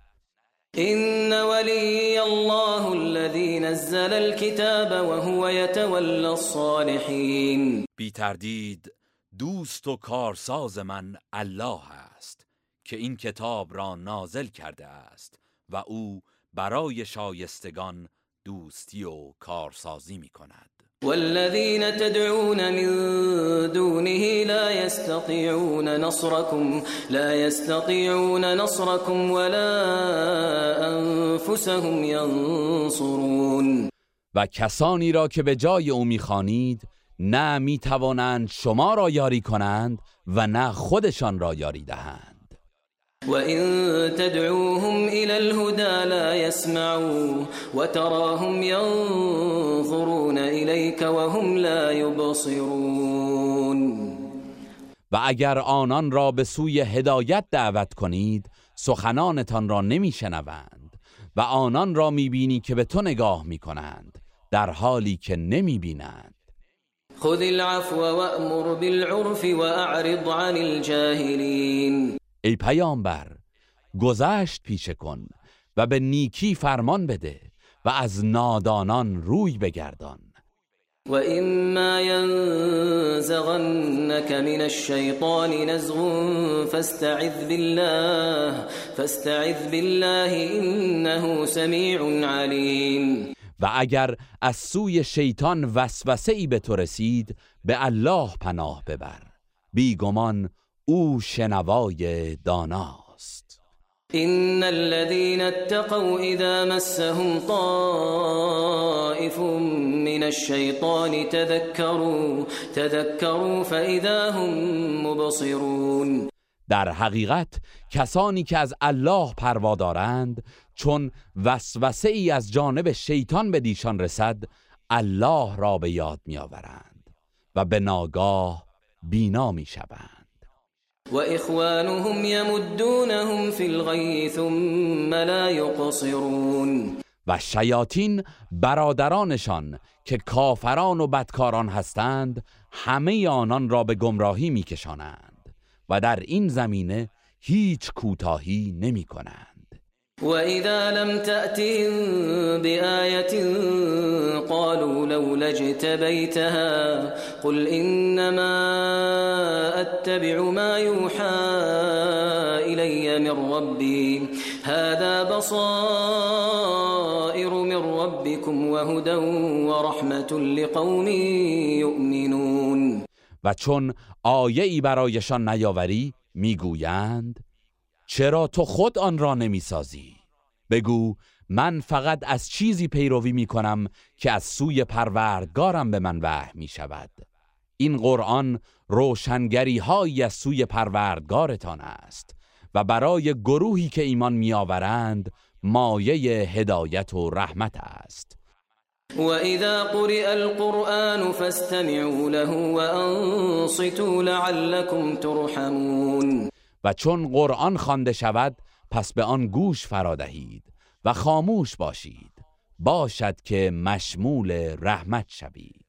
إن ولي الله الذي نزل الكتاب وهو يتولى الصالحين. بی تردید دوست و کارساز من الله است که این کتاب را نازل کرده است و او برای شایستگان دوستی و کارسازی می کند والذين تدعون من دونه لا يستطيعون نصركم لا يستطيعون نصركم ولا انفسهم ينصرون. و کسانی را که به جای او می‌خوانید نه می‌توانند شما را یاری کنند و نه خودشان را یاری دهند. وإن تدعوهم إلى الهدى لا يسمعوا وتراهم ينظرون إليك وهم لا يبصرون و اگر آنان را به سوی هدایت دعوت کنید سخنانتان را نمیشنوند و آنان را می‌بینی که به تو نگاه می‌کنند در حالی که نمی‌بینند. خذ العفو وأمر بالعرف وأعرض عن الجاهلين ای پیامبر گذشت پیشه کن و به نیکی فرمان بده و از نادانان روی بگردان. و اما ینزغنك من الشیطان نزغ فاستعذ بالله فاستعذ بالله انه سمیع علیم. و اگر از سوی شیطان وسوسه ای به تو رسید به الله پناه ببر. بیگمان او شنوای داناست. ان الذين اتقوا اذا مسهم طائف من الشيطان تذكروا تذكروا فاذا هم مبصرون. در حقیقت کسانی که از الله پروا دارند چون وسوسه ای از جانب شیطان به دیشان رسد الله را به یاد میآورند و به ناگاه بینا می‌شوند. و اخوانهم یمدونهم فی الغی ثم لا یقصرون و شیاطین برادرانشان که کافران و بدکاران هستند همه آنان را به گمراهی میکشانند و در این زمینه هیچ کوتاهی نمی کنند وإذا لم تأتهم بآية قالوا لولا اجتبيتها قل إنما أتبع ما يوحى إلي من ربي هذا بصائر من ربكم وهدى ورحمة لقوم يؤمنون. و چون آیه ای برایشان نیاوری میگویند چرا تو خود آن را نمی‌سازی؟ بگو من فقط از چیزی پیروی می کنم که از سوی پروردگارم به من وحی می شود این قرآن روشنگری هایی از سوی پروردگارتان است و برای گروهی که ایمان می آورند مایه هدایت و رحمت است. و اذا قرئ القرآن فاستمعوا له وانصتوا لعلكم ترحمون. و چون قرآن خوانده شود پس به آن گوش فرادهید و خاموش باشید. باشد که مشمول رحمت شوید.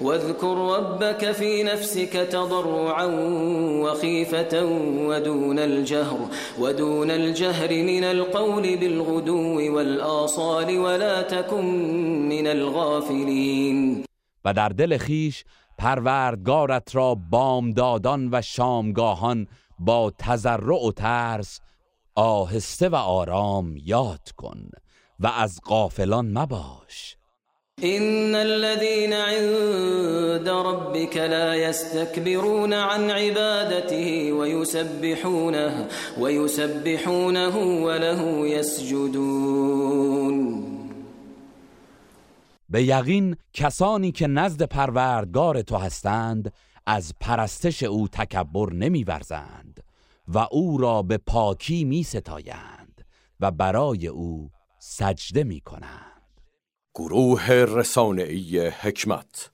واذكر ربك في نفسك تضرعا وخيفة ودون الجهر ودون الجهر من القول بالغدو والآصال ولا تكن من الغافلين. و در دل خیش پروردگارت را بامدادان و شامگاهان با تزرع و ترس آهسته و آرام یاد کن و از غافلان مباش. ان الذين عند ربك لا يستكبرون عن عبادته ويسبحونه ويسبحونه وله يسجدون. به یقین کسانی که نزد پروردگار تو هستند از پرستش او تکبر نمیورزند و او را به پاکی می ستایند و برای او سجده می کنند گروه رسانه‌ای حکمت